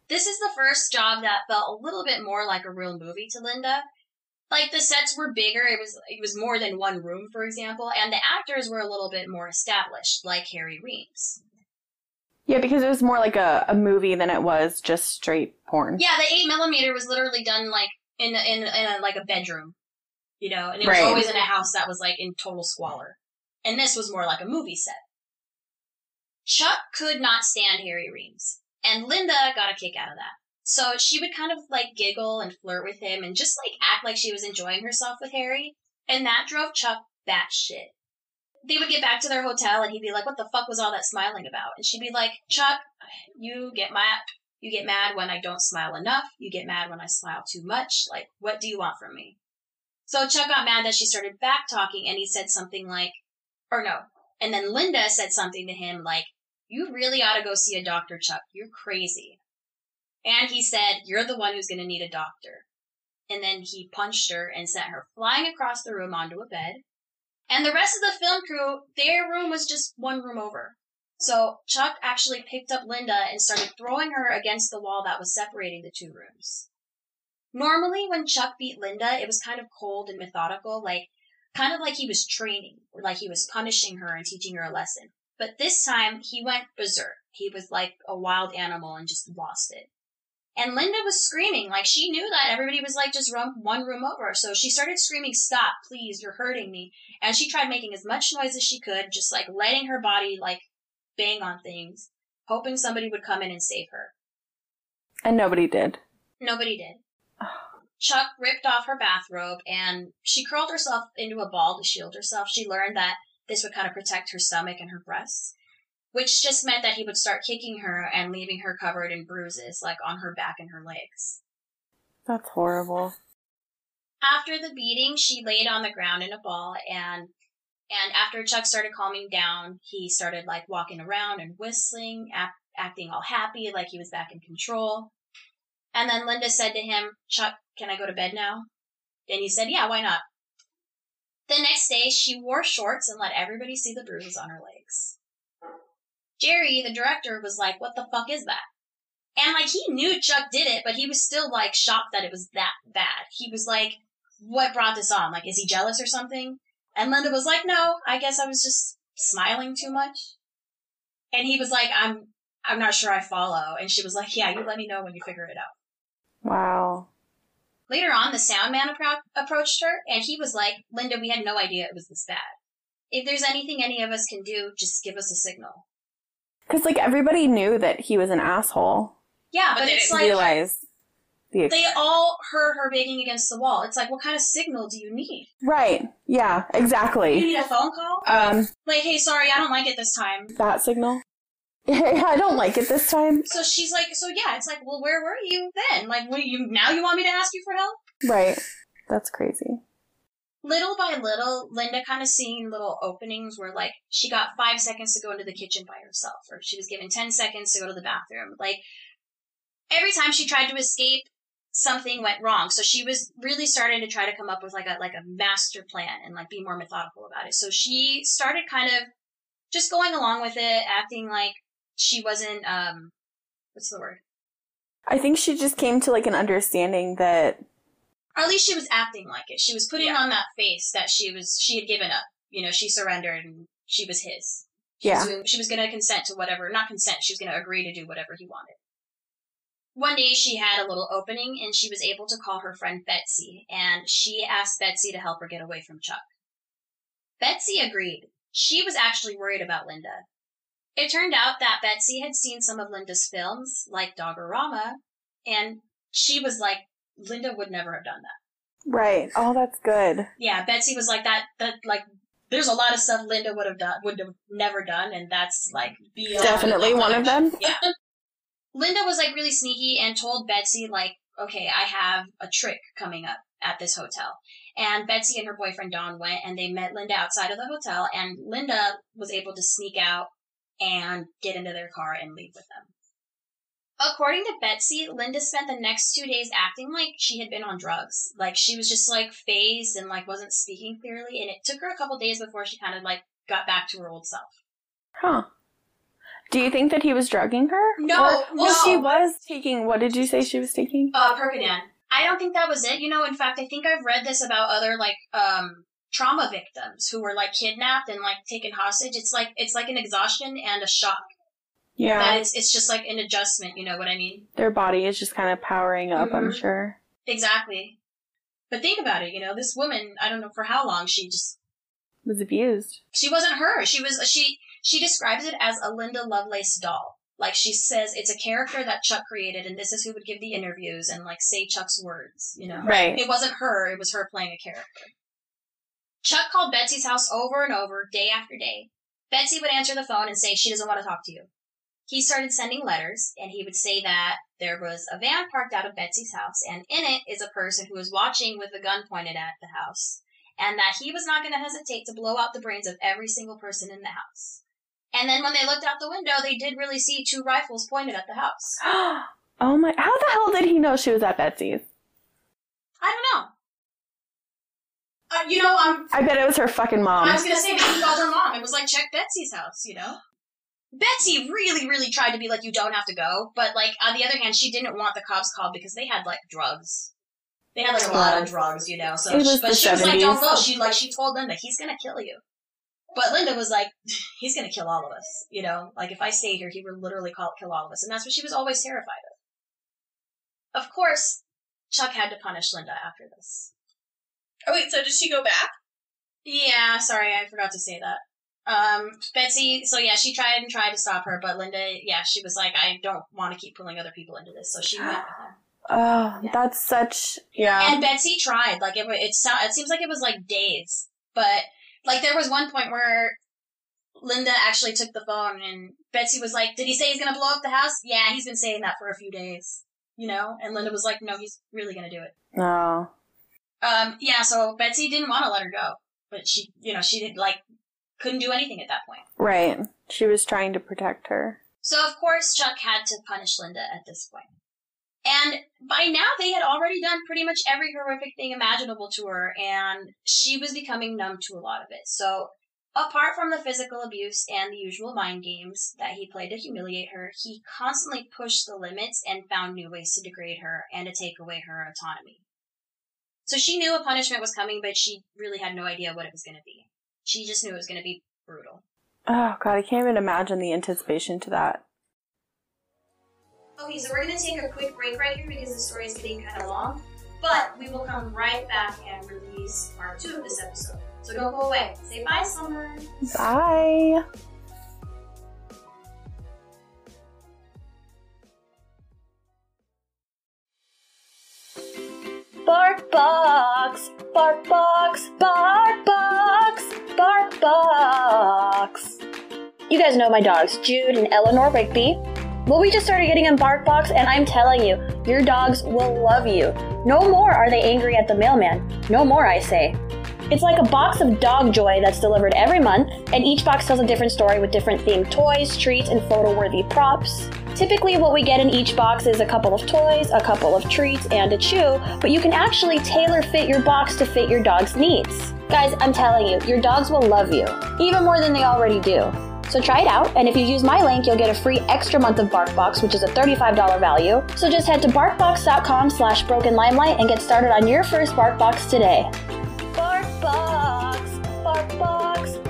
This is the first job that felt a little bit more like a real movie to Linda. Like the sets were bigger, it was it was more than one room, for example, and the actors were a little bit more established, like Harry Reams. Yeah, because it was more like a, a movie than it was just straight porn. Yeah, the eight millimeter was literally done like in in in a, like a bedroom, you know, and it Right. was always in a house that was like in total squalor. And this was more like a movie set. Chuck could not stand Harry Reams, and Linda got a kick out of that. So she would kind of like giggle and flirt with him and just like act like she was enjoying herself with Harry, and that drove Chuck batshit. They would get back to their hotel and he'd be like, "What the fuck was all that smiling about?" And she'd be like, "Chuck, you get mad. You get mad when I don't smile enough. You get mad when I smile too much. Like, what do you want from me?" So Chuck got mad that she started back talking, and he said something like, or no, and then Linda said something to him like, "You really ought to go see a doctor, Chuck. You're crazy." And he said, "You're the one who's going to need a doctor." And then he punched her and sent her flying across the room onto a bed. And the rest of the film crew, their room was just one room over. So Chuck actually picked up Linda and started throwing her against the wall that was separating the two rooms. Normally, when Chuck beat Linda, it was kind of cold and methodical, like kind of like he was training, like he was punishing her and teaching her a lesson. But this time, he went berserk. He was like a wild animal and just lost it. And Linda was screaming, like she knew that everybody was like just rum- one room over. So she started screaming, "Stop, please! You're hurting me!" And she tried making as much noise as she could, just like letting her body like bang on things, hoping somebody would come in and save her. And nobody did. Nobody did. Chuck ripped off her bathrobe and she curled herself into a ball to shield herself. She learned that this would kind of protect her stomach and her breasts, which just meant that he would start kicking her and leaving her covered in bruises, like on her back and her legs. That's horrible. After the beating, she laid on the ground in a ball and and after Chuck started calming down, he started like walking around and whistling, act, acting all happy, like he was back in control. And then Linda said to him, Chuck, can I go to bed now? And he said, yeah, why not? The next day, she wore shorts and let everybody see the bruises on her legs. Jerry, the director, was like, what the fuck is that? And like, he knew Chuck did it, but he was still like shocked that it was that bad. He was like, what brought this on? Like, is he jealous or something? And Linda was like, no, I guess I was just smiling too much. And he was like, I'm, I'm not sure I follow. And she was like, yeah, you let me know when you figure it out. Wow. Later on, the sound man appro- approached her, and he was like, Linda, we had no idea it was this bad. If there's anything any of us can do, just give us a signal. Because like everybody knew that he was an asshole. Yeah, But but, they it's didn't like realize the they all heard her banging against the wall. It's like, what kind of signal do you need? right. Yeah, Exactly. You need a phone call? Um, Like, hey, sorry, I don't like it this time. that signal. Yeah, I don't like it this time. So she's like, so yeah, it's like, well, where were you then? Like, what you now you want me to ask you for help? Right. That's crazy. Little by little, Linda kind of seeing little openings where like she got five seconds to go into the kitchen by herself, or she was given ten seconds to go to the bathroom. Like every time she tried to escape, something went wrong. So she was really starting to try to come up with like a like a master plan and like be more methodical about it. So she started kind of just going along with it, acting like she wasn't um what's the word? I think she just came to like an understanding that Or at least she was acting like it. She was putting Yeah. on that face that she was she had given up. You know, she surrendered and she was his. She Yeah. was, she was going to consent to whatever, not consent. She was going to agree to do whatever he wanted. One day she had a little opening and she was able to call her friend Betsy and she asked Betsy to help her get away from Chuck. Betsy agreed. She was actually worried about Linda. It turned out that Betsy had seen some of Linda's films, like Dogorama, and she was like, Linda would never have done that. right. Oh, that's good. Yeah, Betsy was like that. That like, there's a lot of stuff Linda would have done, would have never done, and that's like beyond. Definitely one of them. Yeah. Linda was like really sneaky and told Betsy like, okay, I have a trick coming up at this hotel. And Betsy and her boyfriend Don went and they met Linda outside of the hotel and Linda was able to sneak out and get into their car and leave with them. According to Betsy, Linda spent the next two days acting like she had been on drugs. Like she was just like fazed and like wasn't speaking clearly. And it took her a couple days before she kind of like got back to her old self. Huh. Do you think that he was drugging her? No, Or- well, no. she was taking. What did you say she was taking? Uh, Percodan. I don't think that was it. You know, in fact, I think I've read this about other like um trauma victims who were like kidnapped and like taken hostage. It's like it's like an exhaustion and a shock. That Yeah, it's it's just like an adjustment. You know what I mean? their body is just kind of powering up. I'm Mhm. sure. Exactly. But think about it. You know, this woman. I don't know for how long she just Was abused. she wasn't her. She was she she describes it as a Linda Lovelace doll. Like she says, it's a character that Chuck created, and this is who would give the interviews and like say Chuck's words. You know, Right. It wasn't her. It was her playing a character. Chuck called Betsy's house over and over, day after day. Betsy would answer the phone and say she doesn't want to talk to you. He started sending letters, and he would say that there was a van parked out of Betsy's house, and in it is a person who was watching with a gun pointed at the house, and that he was not going to hesitate to blow out the brains of every single person in the house. And then when they looked out the window, they did really see two rifles pointed at the house. oh my! How the hell did he know she was at Betsy's? I don't know. Uh, you know, I'm I bet it was her fucking mom. I was gonna say maybe he called her mom. It was like check Betsy's house, you know. Betsy really, really tried to be like, you don't have to go, but like on the other hand, she didn't want the cops called because they had like drugs. They had like a lot of drugs, you know. So, It was but the she was like, don't 70s. go. She like she told Linda he's gonna kill you, but Linda was like, he's gonna kill all of us, you know. Like if I stay here, he would literally call, kill all of us, and that's what she was always terrified of. Of course, Chuck had to punish Linda after this. Oh wait, so did she go back? Yeah, sorry, I forgot to say that. Um, Betsy, so yeah, she tried and tried to stop her, but Linda, yeah, she was like, I don't want to keep pulling other people into this, so she went with him. oh, Yeah. that's such yeah. And Betsy tried, like it, it, it seems like it was like days, but like there was one point where Linda actually took the phone and Betsy was like, did he say he's gonna blow up the house? Yeah, he's been saying that for a few days, you know? And Linda was like, no, he's really gonna do it. No. Um, yeah, so Betsy didn't want to let her go, but she, you know, she didn't like, couldn't do anything at that point. Right. She was trying to protect her. So of course Chuck had to punish Linda at this point. And by now they had already done pretty much every horrific thing imaginable to her and she was becoming numb to a lot of it. So apart from the physical abuse and the usual mind games that he played to humiliate her, he constantly pushed the limits and found new ways to degrade her and to take away her autonomy. So she knew a punishment was coming, but she really had no idea what it was going to be. She just knew it was going to be brutal. Oh god, I can't even imagine the anticipation to that. Okay, so we're gonna take a quick break right here because the story is getting kind of long. But we will come right back and release part two of this episode. So don't go away. Say bye, Summer. Bye. BarkBox, bark box, BarkBox, bark box. You guys know my dogs, Jude and Eleanor Rigby. Well, we just started getting in BarkBox, and I'm telling you, your dogs will love you. No more are they angry at the mailman. No more, I say. It's like a box of dog joy that's delivered every month, and each box tells a different story with different themed toys, treats, and photo worthy props. Typically, what we get in each box is a couple of toys, a couple of treats, and a chew, but you can actually tailor fit your box to fit your dog's needs. Guys, I'm telling you, your dogs will love you, even more than they already do. So try it out, and if you use my link, you'll get a free extra month of BarkBox, which is a $35 value. So just head to barkbox.com slash broken limelight and get started on your first BarkBox today. BarkBox, BarkBox, BarkBox, BarkBox.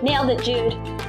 Nailed it, Jude.